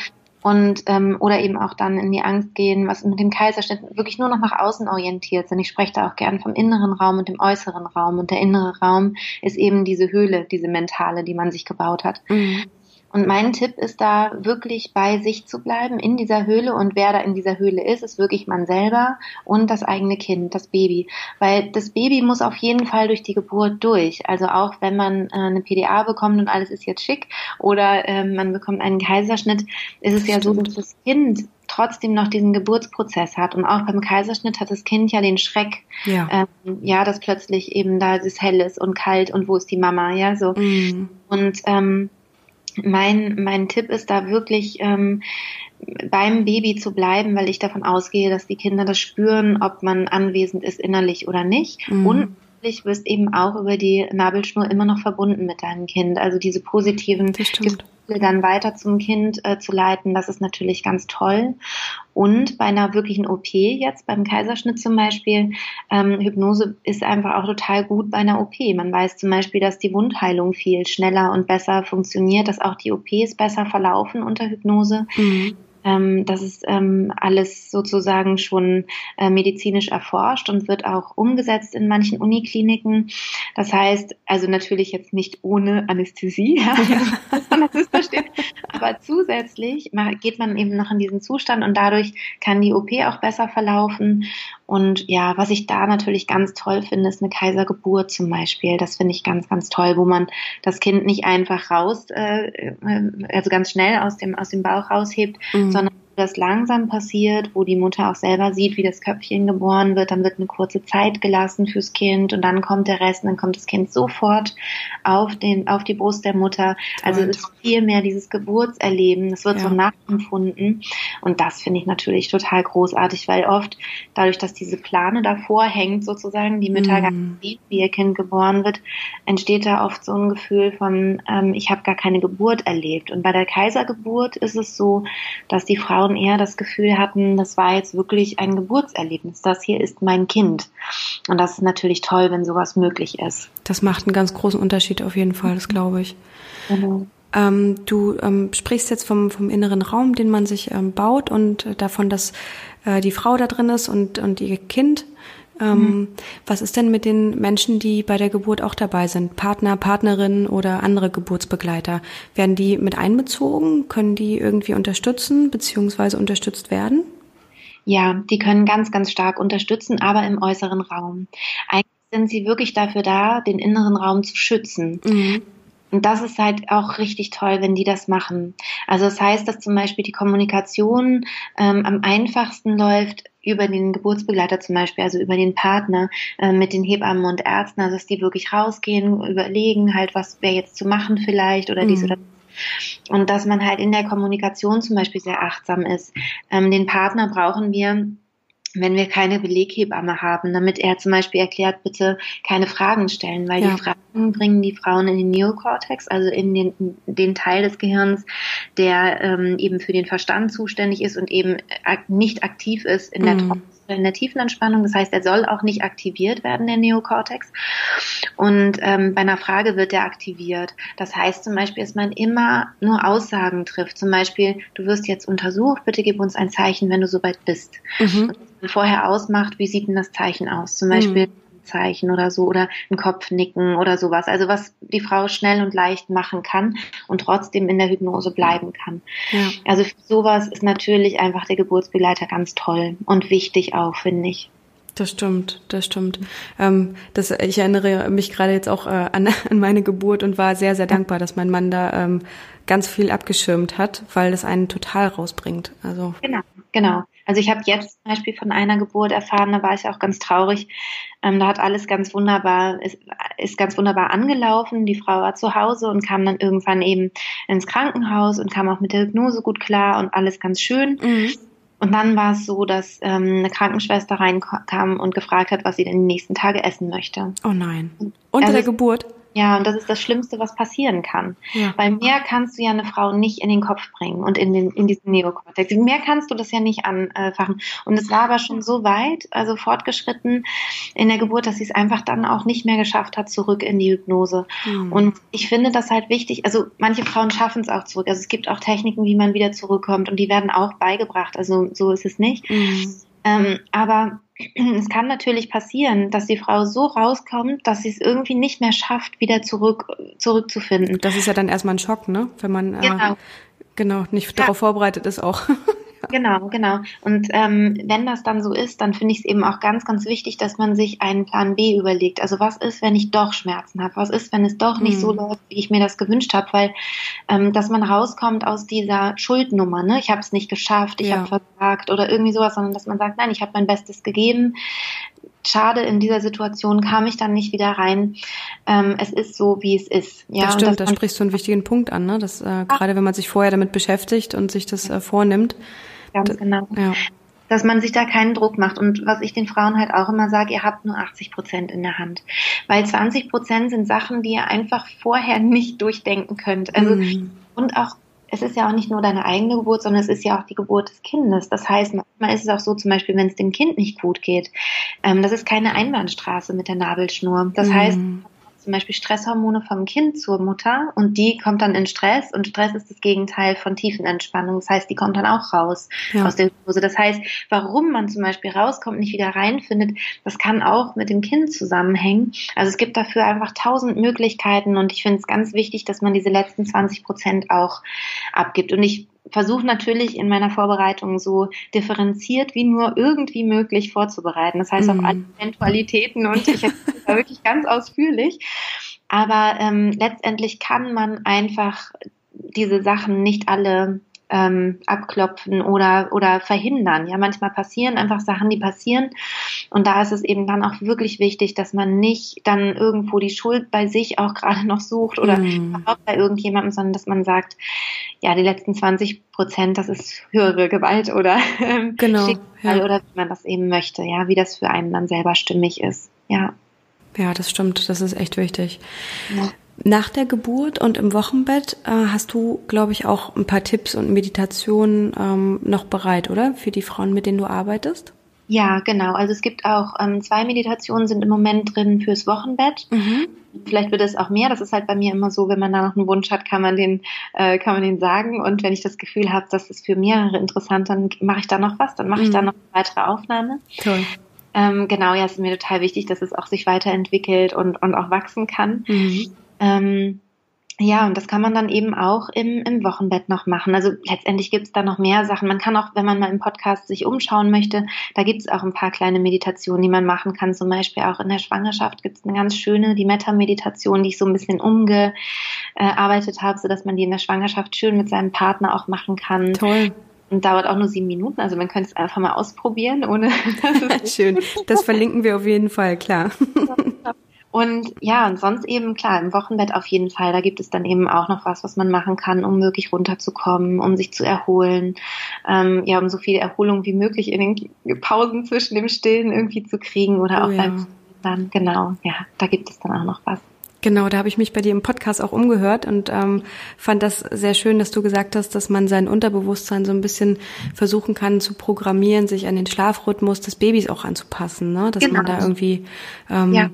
Und ähm, oder eben auch dann in die Angst gehen, was mit dem Kaiserschnitt wirklich nur noch nach außen orientiert sind. Ich spreche da auch gern vom inneren Raum und dem äußeren Raum. Und der innere Raum ist eben diese Höhle, diese mentale, die man sich gebaut hat. Mhm. Und mein Tipp ist da wirklich bei sich zu bleiben in dieser Höhle und wer da in dieser Höhle ist, ist wirklich man selber und das eigene Kind, das Baby. Weil das Baby muss auf jeden Fall durch die Geburt durch. Also auch wenn man äh, eine PDA bekommt und alles ist jetzt schick oder äh, man bekommt einen Kaiserschnitt, ist es ja so, dass das Kind trotzdem noch diesen Geburtsprozess hat. Und auch beim Kaiserschnitt hat das Kind ja den Schreck, ja, ähm, ja dass plötzlich eben da es hell ist und kalt und wo ist die Mama, ja, so. Mm. Und ähm, mein, mein Tipp ist da wirklich ähm, beim Baby zu bleiben, weil ich davon ausgehe, dass die Kinder das spüren, ob man anwesend ist innerlich oder nicht. Mhm. Und wirst eben auch über die Nabelschnur immer noch verbunden mit deinem Kind. Also diese positiven Gefühle dann weiter zum Kind äh, zu leiten, das ist natürlich ganz toll. Und bei einer wirklichen OP jetzt, beim Kaiserschnitt zum Beispiel, ähm, Hypnose ist einfach auch total gut bei einer OP. Man weiß zum Beispiel, dass die Wundheilung viel schneller und besser funktioniert, dass auch die OPs besser verlaufen unter Hypnose. Mhm. Ähm, das ist ähm, alles sozusagen schon äh, medizinisch erforscht und wird auch umgesetzt in manchen Unikliniken. Das heißt, also natürlich jetzt nicht ohne Anästhesie, ja, ja. das versteht, aber zusätzlich geht man eben noch in diesen Zustand und dadurch kann die OP auch besser verlaufen. Und ja, was ich da natürlich ganz toll finde, ist eine Kaisergeburt zum Beispiel. Das finde ich ganz, ganz toll, wo man das Kind nicht einfach raus, äh, äh also ganz schnell aus dem, aus dem Bauch raushebt, mhm Mhm. sondern das langsam passiert, wo die Mutter auch selber sieht, wie das Köpfchen geboren wird, dann wird eine kurze Zeit gelassen fürs Kind und dann kommt der Rest und dann kommt das Kind sofort auf den, auf die Brust der Mutter. Also es ist viel mehr dieses Geburtserleben, es wird ja. so nachempfunden und das finde ich natürlich total großartig, weil oft dadurch, dass diese Plane davor hängt sozusagen, die Mütter mm. gar nicht sieht, wie ihr Kind geboren wird, entsteht da oft so ein Gefühl von, ähm, ich habe gar keine Geburt erlebt und bei der Kaisergeburt ist es so, dass die Frauen Frauen eher das Gefühl hatten, das war jetzt wirklich ein Geburtserlebnis. Das hier ist mein Kind. Und das ist natürlich toll, wenn sowas möglich ist. Das macht einen ganz großen Unterschied auf jeden Fall, das glaube ich. Genau. Ähm, du ähm, sprichst jetzt vom, vom inneren Raum, den man sich ähm, baut und äh, davon, dass äh, die Frau da drin ist und, und ihr Kind. Ähm, mhm. Was ist denn mit den Menschen, die bei der Geburt auch dabei sind? Partner, Partnerinnen oder andere Geburtsbegleiter? Werden die mit einbezogen? Können die irgendwie unterstützen bzw. unterstützt werden? Ja, die können ganz, ganz stark unterstützen, aber im äußeren Raum. Eigentlich sind sie wirklich dafür da, den inneren Raum zu schützen. Mhm. Und das ist halt auch richtig toll, wenn die das machen. Also das heißt, dass zum Beispiel die Kommunikation ähm, am einfachsten läuft über den Geburtsbegleiter zum Beispiel, also über den Partner äh, mit den Hebammen und Ärzten, also dass die wirklich rausgehen, überlegen halt, was wäre jetzt zu machen vielleicht oder mhm. dies oder das. Und dass man halt in der Kommunikation zum Beispiel sehr achtsam ist. Ähm, den Partner brauchen wir wenn wir keine Beleghebamme haben, damit er zum Beispiel erklärt, bitte keine Fragen stellen, weil ja. die Fragen bringen die Frauen in den Neokortex, also in den, den Teil des Gehirns, der ähm, eben für den Verstand zuständig ist und eben ak nicht aktiv ist in der mhm. In der tiefen Entspannung. Das heißt, er soll auch nicht aktiviert werden, der Neokortex. Und ähm, bei einer Frage wird er aktiviert. Das heißt zum Beispiel, dass man immer nur Aussagen trifft. Zum Beispiel, du wirst jetzt untersucht, bitte gib uns ein Zeichen, wenn du soweit bist. Mhm. Und vorher ausmacht, wie sieht denn das Zeichen aus? Zum Beispiel, mhm. Zeichen oder so oder ein Kopfnicken oder sowas. Also was die Frau schnell und leicht machen kann und trotzdem in der Hypnose bleiben kann. Ja. Also für sowas ist natürlich einfach der Geburtsbegleiter ganz toll und wichtig auch, finde ich. Das stimmt, das stimmt. Ähm, das, ich erinnere mich gerade jetzt auch äh, an, an meine Geburt und war sehr, sehr dankbar, dass mein Mann da ähm, ganz viel abgeschirmt hat, weil das einen total rausbringt. Also genau, genau. Also ich habe jetzt zum Beispiel von einer Geburt erfahren, da war ich auch ganz traurig. Ähm, da hat alles ganz wunderbar, ist, ist ganz wunderbar angelaufen. Die Frau war zu Hause und kam dann irgendwann eben ins Krankenhaus und kam auch mit der Hypnose gut klar und alles ganz schön. Mhm. Und dann war es so, dass ähm, eine Krankenschwester reinkam und gefragt hat, was sie denn die nächsten Tage essen möchte. Oh nein. Unter also, der Geburt? Ja, und das ist das Schlimmste, was passieren kann. Ja. Weil mehr kannst du ja eine Frau nicht in den Kopf bringen und in, den, in diesen Neokortex. Mehr kannst du das ja nicht anfachen. Und es war aber schon so weit, also fortgeschritten in der Geburt, dass sie es einfach dann auch nicht mehr geschafft hat, zurück in die Hypnose. Mhm. Und ich finde das halt wichtig. Also manche Frauen schaffen es auch zurück. Also es gibt auch Techniken, wie man wieder zurückkommt und die werden auch beigebracht. Also so ist es nicht. Mhm. Ähm, aber es kann natürlich passieren, dass die Frau so rauskommt, dass sie es irgendwie nicht mehr schafft, wieder zurück zurückzufinden. Das ist ja dann erstmal ein Schock, ne? Wenn man äh, genau, genau nicht ja. darauf vorbereitet ist auch. Genau, genau. Und ähm, wenn das dann so ist, dann finde ich es eben auch ganz, ganz wichtig, dass man sich einen Plan B überlegt. Also was ist, wenn ich doch Schmerzen habe? Was ist, wenn es doch nicht mhm. so läuft, wie ich mir das gewünscht habe? Weil ähm, dass man rauskommt aus dieser Schuldnummer, ne? Ich habe es nicht geschafft, ich ja. habe versagt oder irgendwie sowas, sondern dass man sagt, nein, ich habe mein Bestes gegeben. Schade, in dieser Situation kam ich dann nicht wieder rein. Ähm, es ist so, wie es ist. Ja, das stimmt, da sprichst du einen wichtigen Punkt an, ne? Dass äh, gerade wenn man sich vorher damit beschäftigt und sich das äh, vornimmt, Ganz genau. Ja. Dass man sich da keinen Druck macht. Und was ich den Frauen halt auch immer sage, ihr habt nur 80 Prozent in der Hand. Weil 20 Prozent sind Sachen, die ihr einfach vorher nicht durchdenken könnt. Also, mhm. und auch es ist ja auch nicht nur deine eigene Geburt, sondern es ist ja auch die Geburt des Kindes. Das heißt, manchmal ist es auch so, zum Beispiel, wenn es dem Kind nicht gut geht, ähm, das ist keine Einbahnstraße mit der Nabelschnur. Das mhm. heißt, zum Beispiel Stresshormone vom Kind zur Mutter und die kommt dann in Stress und Stress ist das Gegenteil von Tiefenentspannung. Das heißt, die kommt dann auch raus ja. aus der Hypnose. Das heißt, warum man zum Beispiel rauskommt, nicht wieder reinfindet, das kann auch mit dem Kind zusammenhängen. Also es gibt dafür einfach tausend Möglichkeiten und ich finde es ganz wichtig, dass man diese letzten 20 Prozent auch abgibt. Und ich versuche natürlich in meiner Vorbereitung so differenziert wie nur irgendwie möglich vorzubereiten. Das heißt, mhm. auf alle Eventualitäten und ich erzähle da wirklich ganz ausführlich. Aber ähm, letztendlich kann man einfach diese Sachen nicht alle ähm, abklopfen oder, oder verhindern. Ja, manchmal passieren einfach Sachen, die passieren. Und da ist es eben dann auch wirklich wichtig, dass man nicht dann irgendwo die Schuld bei sich auch gerade noch sucht oder mm. überhaupt bei irgendjemandem, sondern dass man sagt, ja, die letzten 20 Prozent, das ist höhere Gewalt oder ähm, genau, Schicksal ja. oder wie man das eben möchte, ja, wie das für einen dann selber stimmig ist. Ja. Ja, das stimmt. Das ist echt wichtig. Ja. Nach der Geburt und im Wochenbett äh, hast du, glaube ich, auch ein paar Tipps und Meditationen ähm, noch bereit, oder? Für die Frauen, mit denen du arbeitest? Ja, genau. Also es gibt auch ähm, zwei Meditationen sind im Moment drin fürs Wochenbett. Mhm. Vielleicht wird es auch mehr. Das ist halt bei mir immer so, wenn man da noch einen Wunsch hat, kann man den, äh, kann man den sagen. Und wenn ich das Gefühl habe, das ist für mehrere interessant, dann mache ich da noch was. Dann mache ich da mhm. noch eine weitere Aufnahme. Toll. Ähm, genau, ja, es ist mir total wichtig, dass es auch sich weiterentwickelt und, und auch wachsen kann. Mhm. Ähm, ja, und das kann man dann eben auch im, im Wochenbett noch machen. Also letztendlich gibt es da noch mehr Sachen. Man kann auch, wenn man mal im Podcast sich umschauen möchte, da gibt es auch ein paar kleine Meditationen, die man machen kann. Zum Beispiel auch in der Schwangerschaft gibt es eine ganz schöne, die Metta-Meditation, die ich so ein bisschen umgearbeitet habe, sodass man die in der Schwangerschaft schön mit seinem Partner auch machen kann. Toll und dauert auch nur sieben Minuten. Also man könnte es einfach mal ausprobieren, ohne. Schön. Das verlinken wir auf jeden Fall, klar. Und ja, und sonst eben klar, im Wochenbett auf jeden Fall, da gibt es dann eben auch noch was, was man machen kann, um wirklich runterzukommen, um sich zu erholen, ähm, ja, um so viel Erholung wie möglich in den Pausen zwischen dem Stillen irgendwie zu kriegen oder oh, auch ja. beim dann, genau, ja, da gibt es dann auch noch was. Genau, da habe ich mich bei dir im Podcast auch umgehört und ähm, fand das sehr schön, dass du gesagt hast, dass man sein Unterbewusstsein so ein bisschen versuchen kann zu programmieren, sich an den Schlafrhythmus des Babys auch anzupassen, ne? dass genau. man da irgendwie ähm, ja.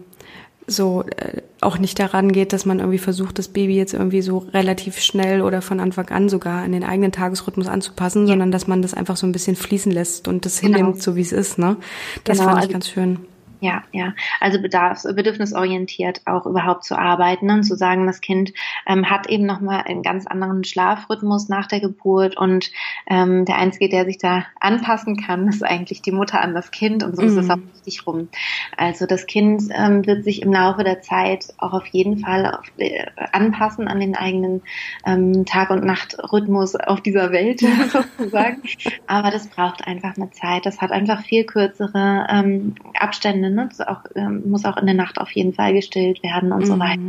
So äh, auch nicht daran geht, dass man irgendwie versucht, das Baby jetzt irgendwie so relativ schnell oder von Anfang an sogar an den eigenen Tagesrhythmus anzupassen, ja. sondern dass man das einfach so ein bisschen fließen lässt und das genau. hinnimmt, so wie es ist. Ne? Das genau. fand ich also ganz schön. Ja, ja. Also bedarfs, bedürfnisorientiert auch überhaupt zu arbeiten und zu sagen, das Kind ähm, hat eben nochmal einen ganz anderen Schlafrhythmus nach der Geburt und ähm, der Einzige, der sich da anpassen kann, ist eigentlich die Mutter an das Kind und so mhm. ist es mhm. auch richtig rum. Also das Kind ähm, wird sich im Laufe der Zeit auch auf jeden Fall auf, äh, anpassen an den eigenen ähm, Tag- und Nachtrhythmus auf dieser Welt sozusagen. Aber das braucht einfach eine Zeit. Das hat einfach viel kürzere ähm, Abstände ne? Das auch, ähm, muss auch in der Nacht auf jeden Fall gestillt werden und mhm. so weiter.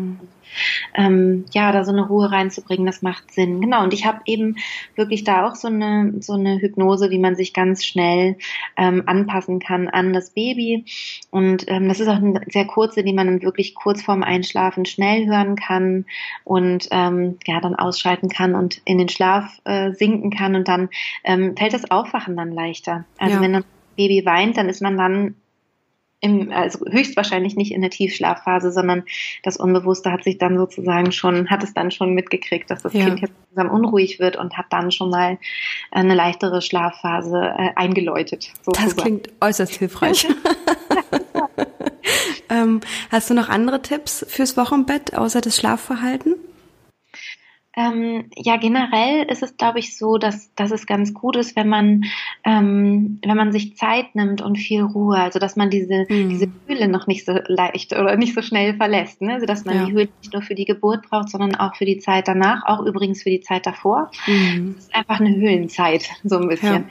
Ähm, ja, da so eine Ruhe reinzubringen, das macht Sinn. Genau. Und ich habe eben wirklich da auch so eine so eine Hypnose, wie man sich ganz schnell ähm, anpassen kann an das Baby. Und ähm, das ist auch eine sehr kurze, die man dann wirklich kurz vorm Einschlafen schnell hören kann und ähm, ja dann ausschalten kann und in den Schlaf äh, sinken kann und dann ähm, fällt das Aufwachen dann leichter. Also ja. wenn ein Baby weint, dann ist man dann im, also höchstwahrscheinlich nicht in der Tiefschlafphase, sondern das Unbewusste hat sich dann sozusagen schon, hat es dann schon mitgekriegt, dass das ja. Kind jetzt langsam unruhig wird und hat dann schon mal eine leichtere Schlafphase äh, eingeläutet. Sozusagen. Das klingt äußerst hilfreich. ähm, hast du noch andere Tipps fürs Wochenbett außer das Schlafverhalten? Ähm, ja, generell ist es, glaube ich, so, dass, dass es ganz gut ist, wenn man, ähm, wenn man sich Zeit nimmt und viel Ruhe, also dass man diese, mhm. diese Höhle noch nicht so leicht oder nicht so schnell verlässt, ne? also dass man ja. die Höhle nicht nur für die Geburt braucht, sondern auch für die Zeit danach, auch übrigens für die Zeit davor. Mhm. Es ist einfach eine Höhlenzeit, so ein bisschen. Ja.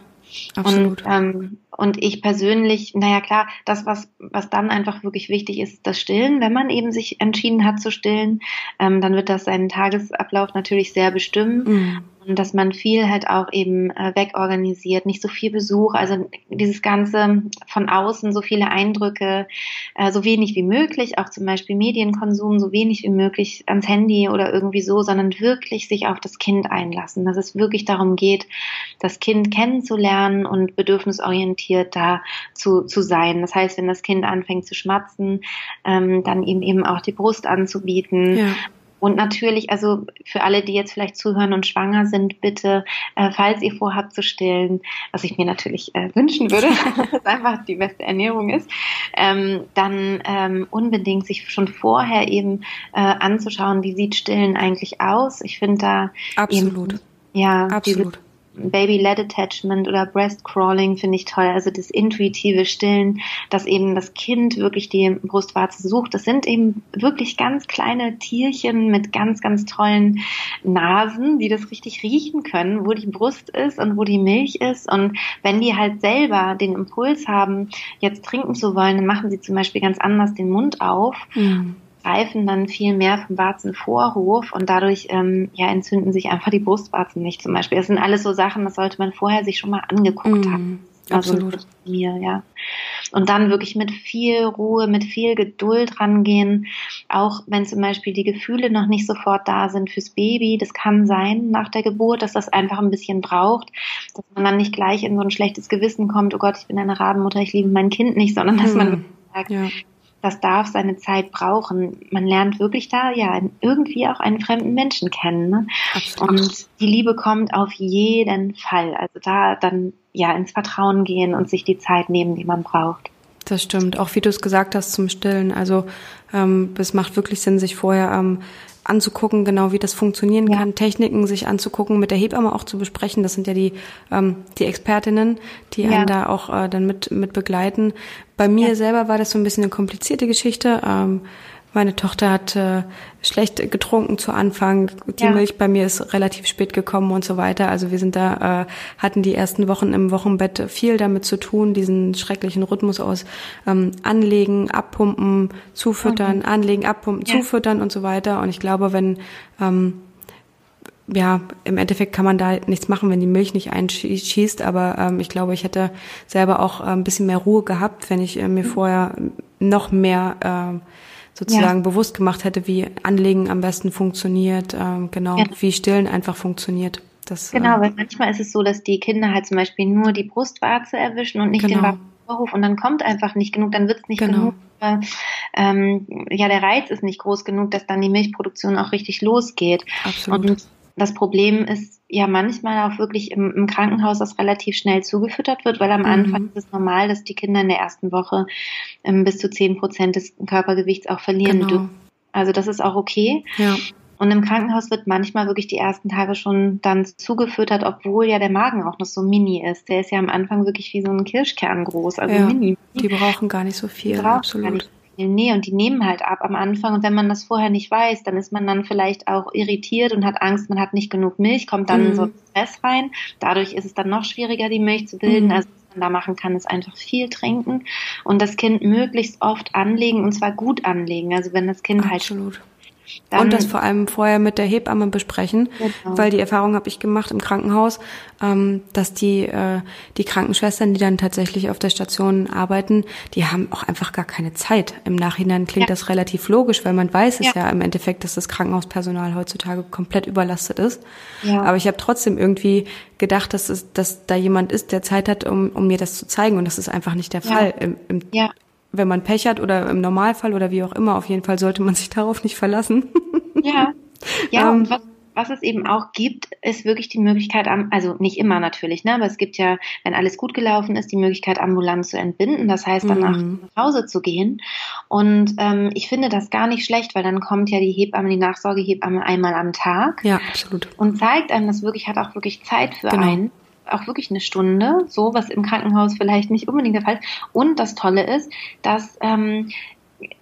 Absolut. Und, ähm, und ich persönlich, naja klar, das, was, was dann einfach wirklich wichtig ist, das Stillen. Wenn man eben sich entschieden hat zu stillen, ähm, dann wird das seinen Tagesablauf natürlich sehr bestimmen. Mhm dass man viel halt auch eben äh, wegorganisiert, nicht so viel Besuch, also dieses Ganze von außen, so viele Eindrücke, äh, so wenig wie möglich, auch zum Beispiel Medienkonsum, so wenig wie möglich ans Handy oder irgendwie so, sondern wirklich sich auf das Kind einlassen, dass es wirklich darum geht, das Kind kennenzulernen und bedürfnisorientiert da zu, zu sein. Das heißt, wenn das Kind anfängt zu schmatzen, ähm, dann ihm eben auch die Brust anzubieten, ja und natürlich, also für alle, die jetzt vielleicht zuhören und schwanger sind, bitte, äh, falls ihr vorhabt zu stillen, was ich mir natürlich äh, wünschen würde, dass einfach die beste Ernährung ist, ähm, dann ähm, unbedingt sich schon vorher eben äh, anzuschauen, wie sieht Stillen eigentlich aus. Ich finde da absolut. Eben, ja, absolut. Baby-led Attachment oder Breast Crawling finde ich toll. Also das intuitive Stillen, dass eben das Kind wirklich die Brustwarze sucht. Das sind eben wirklich ganz kleine Tierchen mit ganz, ganz tollen Nasen, die das richtig riechen können, wo die Brust ist und wo die Milch ist. Und wenn die halt selber den Impuls haben, jetzt trinken zu wollen, dann machen sie zum Beispiel ganz anders den Mund auf. Mhm greifen dann viel mehr vom Warzenvorhof und dadurch ähm, ja, entzünden sich einfach die Brustwarzen nicht zum Beispiel. Das sind alles so Sachen, das sollte man vorher sich schon mal angeguckt mm, haben. Also absolut. Mir, ja. Und dann wirklich mit viel Ruhe, mit viel Geduld rangehen, auch wenn zum Beispiel die Gefühle noch nicht sofort da sind fürs Baby. Das kann sein nach der Geburt, dass das einfach ein bisschen braucht, dass man dann nicht gleich in so ein schlechtes Gewissen kommt, oh Gott, ich bin eine Rabenmutter, ich liebe mein Kind nicht, sondern dass mm, man sagt, ja das darf seine Zeit brauchen. Man lernt wirklich da ja irgendwie auch einen fremden Menschen kennen. Ne? Und die Liebe kommt auf jeden Fall. Also da dann ja ins Vertrauen gehen und sich die Zeit nehmen, die man braucht. Das stimmt. Auch wie du es gesagt hast zum Stillen. Also ähm, es macht wirklich Sinn, sich vorher ähm, anzugucken, genau wie das funktionieren ja. kann, Techniken sich anzugucken, mit der Hebamme auch zu besprechen. Das sind ja die, ähm, die Expertinnen, die ja. einen da auch äh, dann mit, mit begleiten. Bei mir ja. selber war das so ein bisschen eine komplizierte Geschichte. Ähm, meine Tochter hat äh, schlecht getrunken zu Anfang. Die ja. Milch bei mir ist relativ spät gekommen und so weiter. Also wir sind da, äh, hatten die ersten Wochen im Wochenbett viel damit zu tun, diesen schrecklichen Rhythmus aus ähm, Anlegen, Abpumpen, Zufüttern, mhm. Anlegen, Abpumpen, ja. Zufüttern und so weiter. Und ich glaube, wenn ähm, ja, im Endeffekt kann man da nichts machen, wenn die Milch nicht einschießt, aber ähm, ich glaube, ich hätte selber auch äh, ein bisschen mehr Ruhe gehabt, wenn ich äh, mir mhm. vorher noch mehr äh, sozusagen ja. bewusst gemacht hätte, wie Anlegen am besten funktioniert, ähm, genau, ja. wie Stillen einfach funktioniert. Das, genau, äh, weil manchmal ist es so, dass die Kinder halt zum Beispiel nur die Brustwarze erwischen und nicht genau. den Vorhof und dann kommt einfach nicht genug, dann wird es nicht genau. genug. Äh, ähm, ja, der Reiz ist nicht groß genug, dass dann die Milchproduktion auch richtig losgeht. Absolut. Und das Problem ist ja manchmal auch wirklich im, im Krankenhaus, dass relativ schnell zugefüttert wird, weil am mhm. Anfang ist es normal, dass die Kinder in der ersten Woche ähm, bis zu zehn Prozent des Körpergewichts auch verlieren genau. dürfen. Also das ist auch okay. Ja. Und im Krankenhaus wird manchmal wirklich die ersten Tage schon dann zugefüttert, obwohl ja der Magen auch noch so mini ist. Der ist ja am Anfang wirklich wie so ein Kirschkern groß, also ja, mini. Die brauchen gar nicht so viel, absolut. Nee, und die nehmen halt ab am Anfang. Und wenn man das vorher nicht weiß, dann ist man dann vielleicht auch irritiert und hat Angst, man hat nicht genug Milch, kommt dann mhm. so Stress rein. Dadurch ist es dann noch schwieriger, die Milch zu bilden. Mhm. Also was man da machen kann, ist einfach viel trinken und das Kind möglichst oft anlegen und zwar gut anlegen. Also wenn das Kind halt Absolut. halt dann und das vor allem vorher mit der Hebamme besprechen, genau. weil die Erfahrung habe ich gemacht im Krankenhaus, ähm, dass die äh, die Krankenschwestern, die dann tatsächlich auf der Station arbeiten, die haben auch einfach gar keine Zeit. Im Nachhinein klingt ja. das relativ logisch, weil man weiß es ja. im Endeffekt, dass das Krankenhauspersonal heutzutage komplett überlastet ist. Ja. Aber ich habe trotzdem irgendwie gedacht, dass es, dass da jemand ist, der Zeit hat, um, um mir das zu zeigen, und das ist einfach nicht der Fall. Im, im, ja wenn man Pech hat oder im Normalfall oder wie auch immer, auf jeden Fall sollte man sich darauf nicht verlassen. Ja, ja, ähm, und was, was es eben auch gibt, ist wirklich die Möglichkeit, also nicht immer natürlich, ne, aber es gibt ja, wenn alles gut gelaufen ist, die Möglichkeit, ambulant zu entbinden, das heißt danach mhm. nach Hause zu gehen. Und ähm, ich finde das gar nicht schlecht, weil dann kommt ja die Hebamme, die Nachsorgehebamme einmal am Tag. Ja, absolut. Und zeigt einem das wirklich, hat auch wirklich Zeit für genau. einen auch wirklich eine Stunde, so was im Krankenhaus vielleicht nicht unbedingt der Fall ist. Und das Tolle ist, dass, ähm,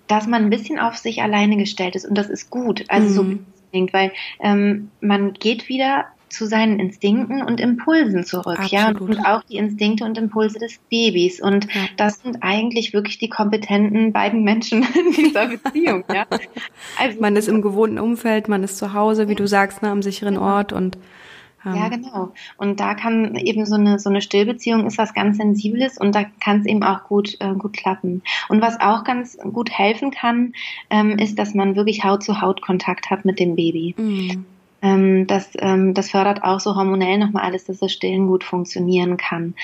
dass man ein bisschen auf sich alleine gestellt ist und das ist gut. Also mhm. so weil ähm, man geht wieder zu seinen Instinkten und Impulsen zurück, Absolut. ja, und auch die Instinkte und Impulse des Babys. Und ja. das sind eigentlich wirklich die kompetenten beiden Menschen in dieser Beziehung, ja. Also, man ist im gewohnten Umfeld, man ist zu Hause, wie du sagst, ne, am sicheren Ort und ja, genau. Und da kann eben so eine, so eine Stillbeziehung ist was ganz Sensibles und da kann es eben auch gut, äh, gut klappen. Und was auch ganz gut helfen kann, ähm, ist, dass man wirklich Haut-zu-Haut-Kontakt hat mit dem Baby. Mhm. Ähm, das, ähm, das fördert auch so hormonell nochmal alles, dass das Stillen gut funktionieren kann.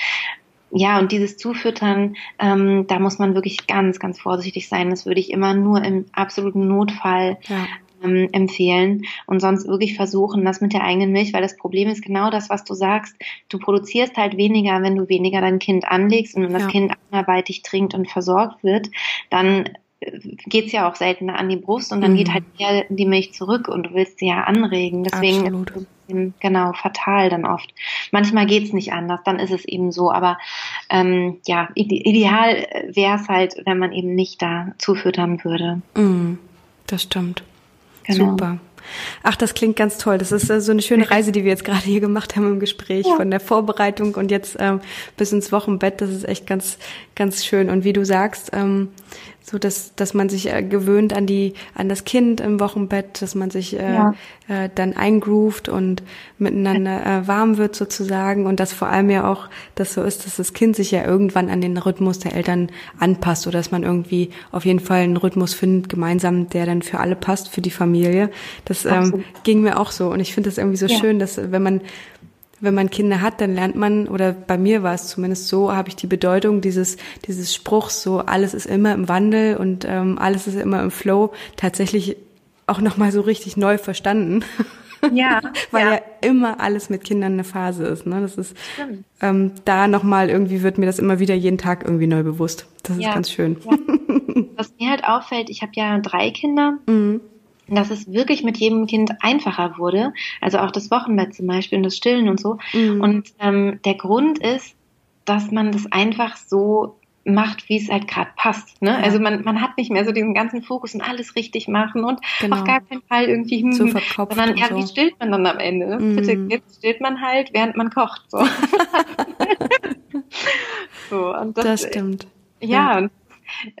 Ja, und dieses Zufüttern, ähm, da muss man wirklich ganz, ganz vorsichtig sein. Das würde ich immer nur im absoluten Notfall ja ähm, empfehlen und sonst wirklich versuchen, das mit der eigenen Milch, weil das Problem ist genau das, was du sagst. Du produzierst halt weniger, wenn du weniger dein Kind anlegst und wenn das Kind anderweitig trinkt und versorgt wird, dann äh, geht's ja auch seltener an die Brust und dann mhm. geht halt eher die Milch zurück und du willst sie ja anregen. Deswegen Absolut. ist es genau fatal dann oft. Manchmal geht's nicht anders, dann ist es eben so. Aber ähm, ja, ideal wäre es halt, wenn man eben nicht da zufüttern würde. Mhm, das stimmt. Genau. Super. Ach, das klingt ganz toll. Das ist äh, so eine schöne Reise, die wir jetzt gerade hier gemacht haben im Gespräch, ja. von der Vorbereitung und jetzt ähm, bis ins Wochenbett. Das ist echt ganz, ganz schön. Und wie du sagst, ähm, so dass dass man sich äh, gewöhnt an die an das Kind im Wochenbett, dass man sich äh, ja. äh, dann eingroovt und miteinander äh, warm wird sozusagen und dass vor allem ja auch das so ist, dass das Kind sich ja irgendwann an den Rhythmus der Eltern anpasst oder dass man irgendwie auf jeden Fall einen Rhythmus findet gemeinsam, der dann für alle passt, für die Familie. Das ähm, ging mir auch so und ich finde das irgendwie so ja. schön, dass wenn man wenn man Kinder hat, dann lernt man, oder bei mir war es zumindest so, habe ich die Bedeutung dieses, dieses Spruchs, so alles ist immer im Wandel und ähm, alles ist immer im Flow, tatsächlich auch nochmal so richtig neu verstanden. Ja. Weil ja. ja. immer alles mit Kindern eine Phase ist. Ne? Das ist ähm, da nochmal irgendwie wird mir das immer wieder jeden Tag irgendwie neu bewusst. Das ist ja. ganz schön. Ja. Was mir halt auffällt, ich habe ja drei Kinder. Mhm dass es wirklich mit jedem Kind einfacher wurde. Also auch das Wochenbett zum Beispiel und das Stillen und so. Mhm. Und ähm, der Grund ist, dass man das einfach so macht, wie es halt gerade passt. Ne? Ja. Also man, man hat nicht mehr so diesen ganzen Fokus und alles richtig machen und genau. auf gar keinen Fall irgendwie hm, so verkopft sondern ja, so. wie stillt man dann am Ende? Mm. Bitte, jetzt stillt man halt, während man kocht. So, so und das, das stimmt. Ja, ja, und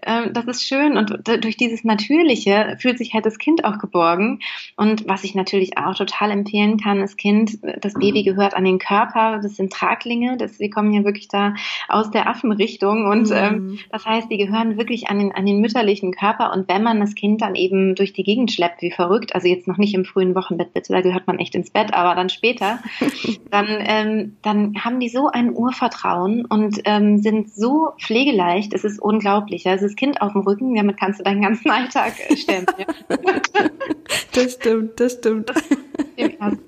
ähm, das ist schön und durch dieses Natürliche fühlt sich halt das Kind auch geborgen. Und was ich natürlich auch total empfehlen kann, das Kind, das Baby gehört an den Körper, das sind Traglinge, das, die kommen ja wirklich da aus der Affenrichtung und mhm. ähm, das heißt, die gehören wirklich an den, an den mütterlichen Körper und wenn man das Kind dann eben durch die Gegend schleppt, wie verrückt, also jetzt noch nicht im frühen Wochenbett, bitte, da gehört man echt ins Bett, aber dann später, dann, ähm, dann haben die so ein Urvertrauen und ähm, sind so pflegeleicht, es ist unglaublich. Also das Kind auf dem Rücken, damit kannst du deinen ganzen Alltag äh, stellen. das stimmt, das stimmt. Das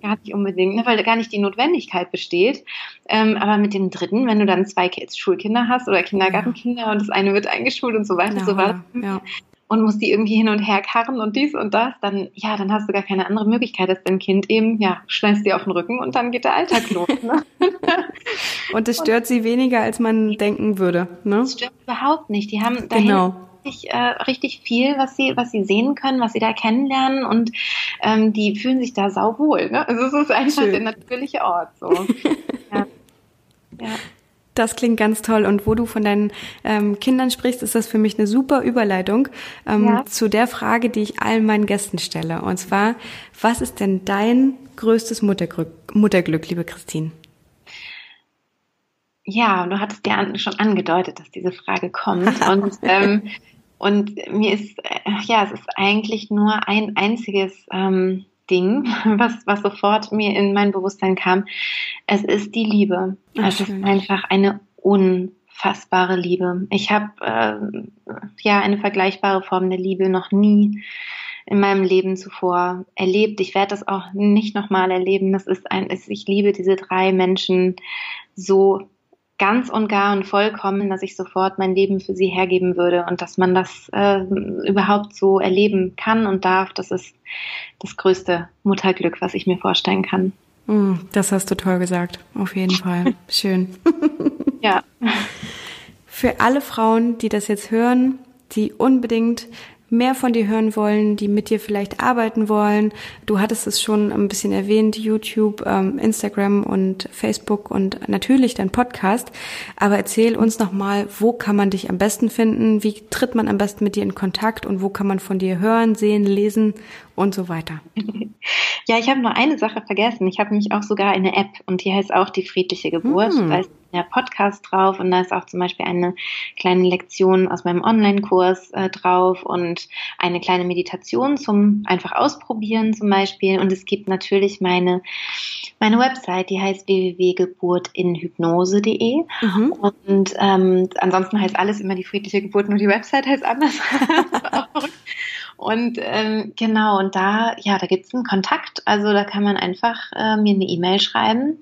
gar nicht unbedingt, ne, weil gar nicht die Notwendigkeit besteht. Ähm, aber mit dem dritten, wenn du dann zwei Schulkinder hast oder Kindergartenkinder ja. und das eine wird eingeschult und so weiter, ja, so weiter, ja und musst die irgendwie hin und her karren und dies und das, dann, ja, dann hast du gar keine andere Möglichkeit, als dein Kind eben, ja, schneidest dir auf den Rücken und dann geht der Alltag los. Ne? und es stört und, sie weniger, als man denken würde, ne? Das stört überhaupt nicht. Die haben dahin genau. Richtig, äh, richtig viel, was sie, was sie sehen können, was sie da kennenlernen und ähm, die fühlen sich da sauwohl. Ne? Also es ist einfach Schön. der natürliche Ort. So. ja. ja. Das klingt ganz toll. Und wo du von deinen ähm, Kindern sprichst, ist das für mich eine super Überleitung ähm, ja. zu der Frage, die ich allen meinen Gästen stelle. Und zwar, was ist denn dein größtes Mutterglück, Mutterglück liebe Christine? Ja, du hattest ja schon angedeutet, dass diese Frage kommt. und, ähm, und mir ist, äh, ja, es ist eigentlich nur ein einziges ähm, Ding, was, was sofort mir in mein Bewusstsein kam. Es ist die Liebe. Ach, es ist einfach eine unfassbare Liebe. Ich habe äh, ja eine vergleichbare Form der Liebe noch nie in meinem Leben zuvor erlebt. Ich werde das auch nicht nochmal erleben. Das ist ein, ich liebe diese drei Menschen so ganz und gar und vollkommen, dass ich sofort mein Leben für sie hergeben würde und dass man das äh, überhaupt so erleben kann und darf, das ist das größte Mutterglück, was ich mir vorstellen kann. Mm, das hast du toll gesagt, auf jeden Fall. Schön. ja. Für alle Frauen, die das jetzt hören, die unbedingt mehr von dir hören wollen, die mit dir vielleicht arbeiten wollen. Du hattest es schon ein bisschen erwähnt, YouTube, ähm, Instagram und Facebook und natürlich dein Podcast. Aber erzähl uns nochmal, wo kann man dich am besten finden? Wie tritt man am besten mit dir in Kontakt und wo kann man von dir hören, sehen, lesen und so weiter? Ja, ich habe nur eine Sache vergessen. Ich habe nämlich auch sogar eine App und die heißt auch die friedliche Geburt. Hm. Da ist der Podcast drauf und da ist auch zum Beispiel eine kleine Lektion aus meinem Online-Kurs äh, drauf und eine kleine Meditation zum einfach ausprobieren zum Beispiel. Und es gibt natürlich meine, meine Website, die heißt www.geburtinhypnose.de. Mhm. Und ähm, ansonsten heißt alles immer die friedliche Geburt, nur die Website heißt anders. Und ähm, genau, und da, ja, da gibt's einen Kontakt. Also da kann man einfach äh, mir eine E-Mail schreiben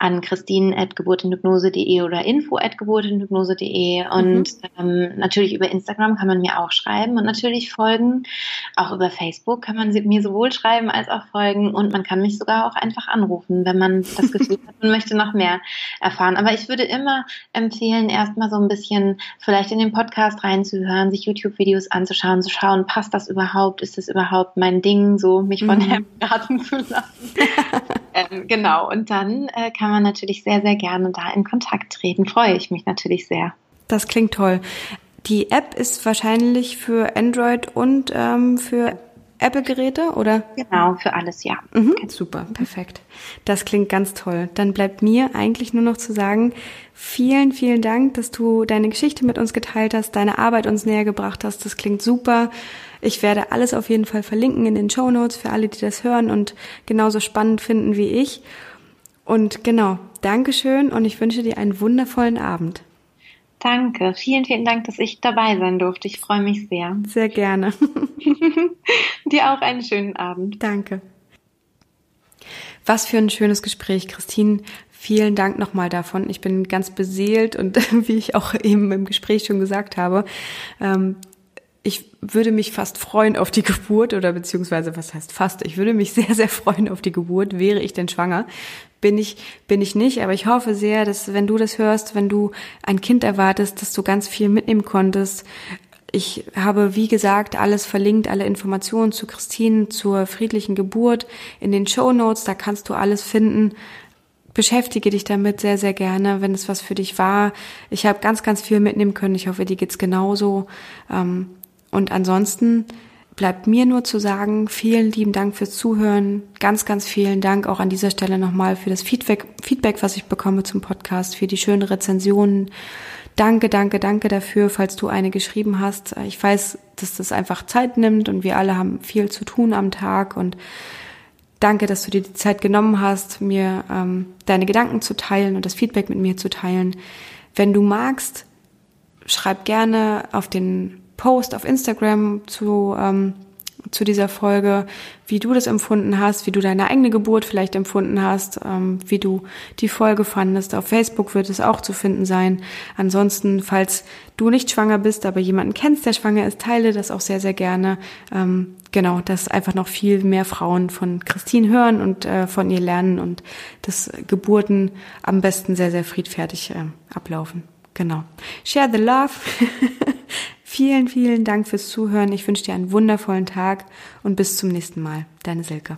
an christine.geburtenhypnose.de oder info.geburtenhypnose.de. Und mhm. ähm, natürlich über Instagram kann man mir auch schreiben und natürlich folgen. Auch über Facebook kann man mir sowohl schreiben als auch folgen. Und man kann mich sogar auch einfach anrufen, wenn man das Gefühl hat, man möchte noch mehr erfahren. Aber ich würde immer empfehlen, erstmal so ein bisschen vielleicht in den Podcast reinzuhören, sich YouTube-Videos anzuschauen, zu schauen, passt das überhaupt? Ist das überhaupt mein Ding, so mich von mhm. Herrn beraten zu lassen? ähm, genau. Und dann äh, kann man natürlich sehr, sehr gerne da in Kontakt treten. Freue ich mich natürlich sehr. Das klingt toll. Die App ist wahrscheinlich für Android und ähm, für Apple-Geräte, oder? Genau, für alles, ja. Mhm, super, perfekt. Das klingt ganz toll. Dann bleibt mir eigentlich nur noch zu sagen, vielen, vielen Dank, dass du deine Geschichte mit uns geteilt hast, deine Arbeit uns näher gebracht hast. Das klingt super. Ich werde alles auf jeden Fall verlinken in den Show Notes für alle, die das hören und genauso spannend finden wie ich. Und genau, Dankeschön und ich wünsche dir einen wundervollen Abend. Danke. Vielen, vielen Dank, dass ich dabei sein durfte. Ich freue mich sehr. Sehr gerne. Dir auch einen schönen Abend. Danke. Was für ein schönes Gespräch, Christine. Vielen Dank nochmal davon. Ich bin ganz beseelt und wie ich auch eben im Gespräch schon gesagt habe, ähm, ich würde mich fast freuen auf die Geburt oder beziehungsweise was heißt fast, ich würde mich sehr, sehr freuen auf die Geburt, wäre ich denn schwanger. Bin ich, bin ich nicht, aber ich hoffe sehr, dass wenn du das hörst, wenn du ein Kind erwartest, dass du ganz viel mitnehmen konntest. Ich habe, wie gesagt, alles verlinkt, alle Informationen zu Christine, zur friedlichen Geburt in den Show Notes, da kannst du alles finden beschäftige dich damit sehr, sehr gerne, wenn es was für dich war. Ich habe ganz, ganz viel mitnehmen können. Ich hoffe, dir geht's genauso. Ähm, und ansonsten bleibt mir nur zu sagen, vielen lieben Dank fürs Zuhören. Ganz, ganz vielen Dank auch an dieser Stelle nochmal für das Feedback, Feedback, was ich bekomme zum Podcast, für die schönen Rezensionen. Danke, danke, danke dafür, falls du eine geschrieben hast. Ich weiß, dass das einfach Zeit nimmt und wir alle haben viel zu tun am Tag und Danke, dass du dir die Zeit genommen hast, mir ähm, deine Gedanken zu teilen und das Feedback mit mir zu teilen. Wenn du magst, schreib gerne auf den Post auf Instagram zu ähm, zu dieser Folge, wie du das empfunden hast, wie du deine eigene Geburt vielleicht empfunden hast, ähm, wie du die Folge fandest. Auf Facebook wird es auch zu finden sein. Ansonsten, falls du nicht schwanger bist, aber jemanden kennst, der schwanger ist, teile das auch sehr, sehr gerne. Ähm, genau, dass einfach noch viel mehr Frauen von Christine hören und äh, von ihr lernen und dass Geburten am besten sehr, sehr friedfertig äh, ablaufen. Genau. Share the love. Vielen, vielen Dank fürs Zuhören. Ich wünsche dir einen wundervollen Tag und bis zum nächsten Mal. Deine Silke.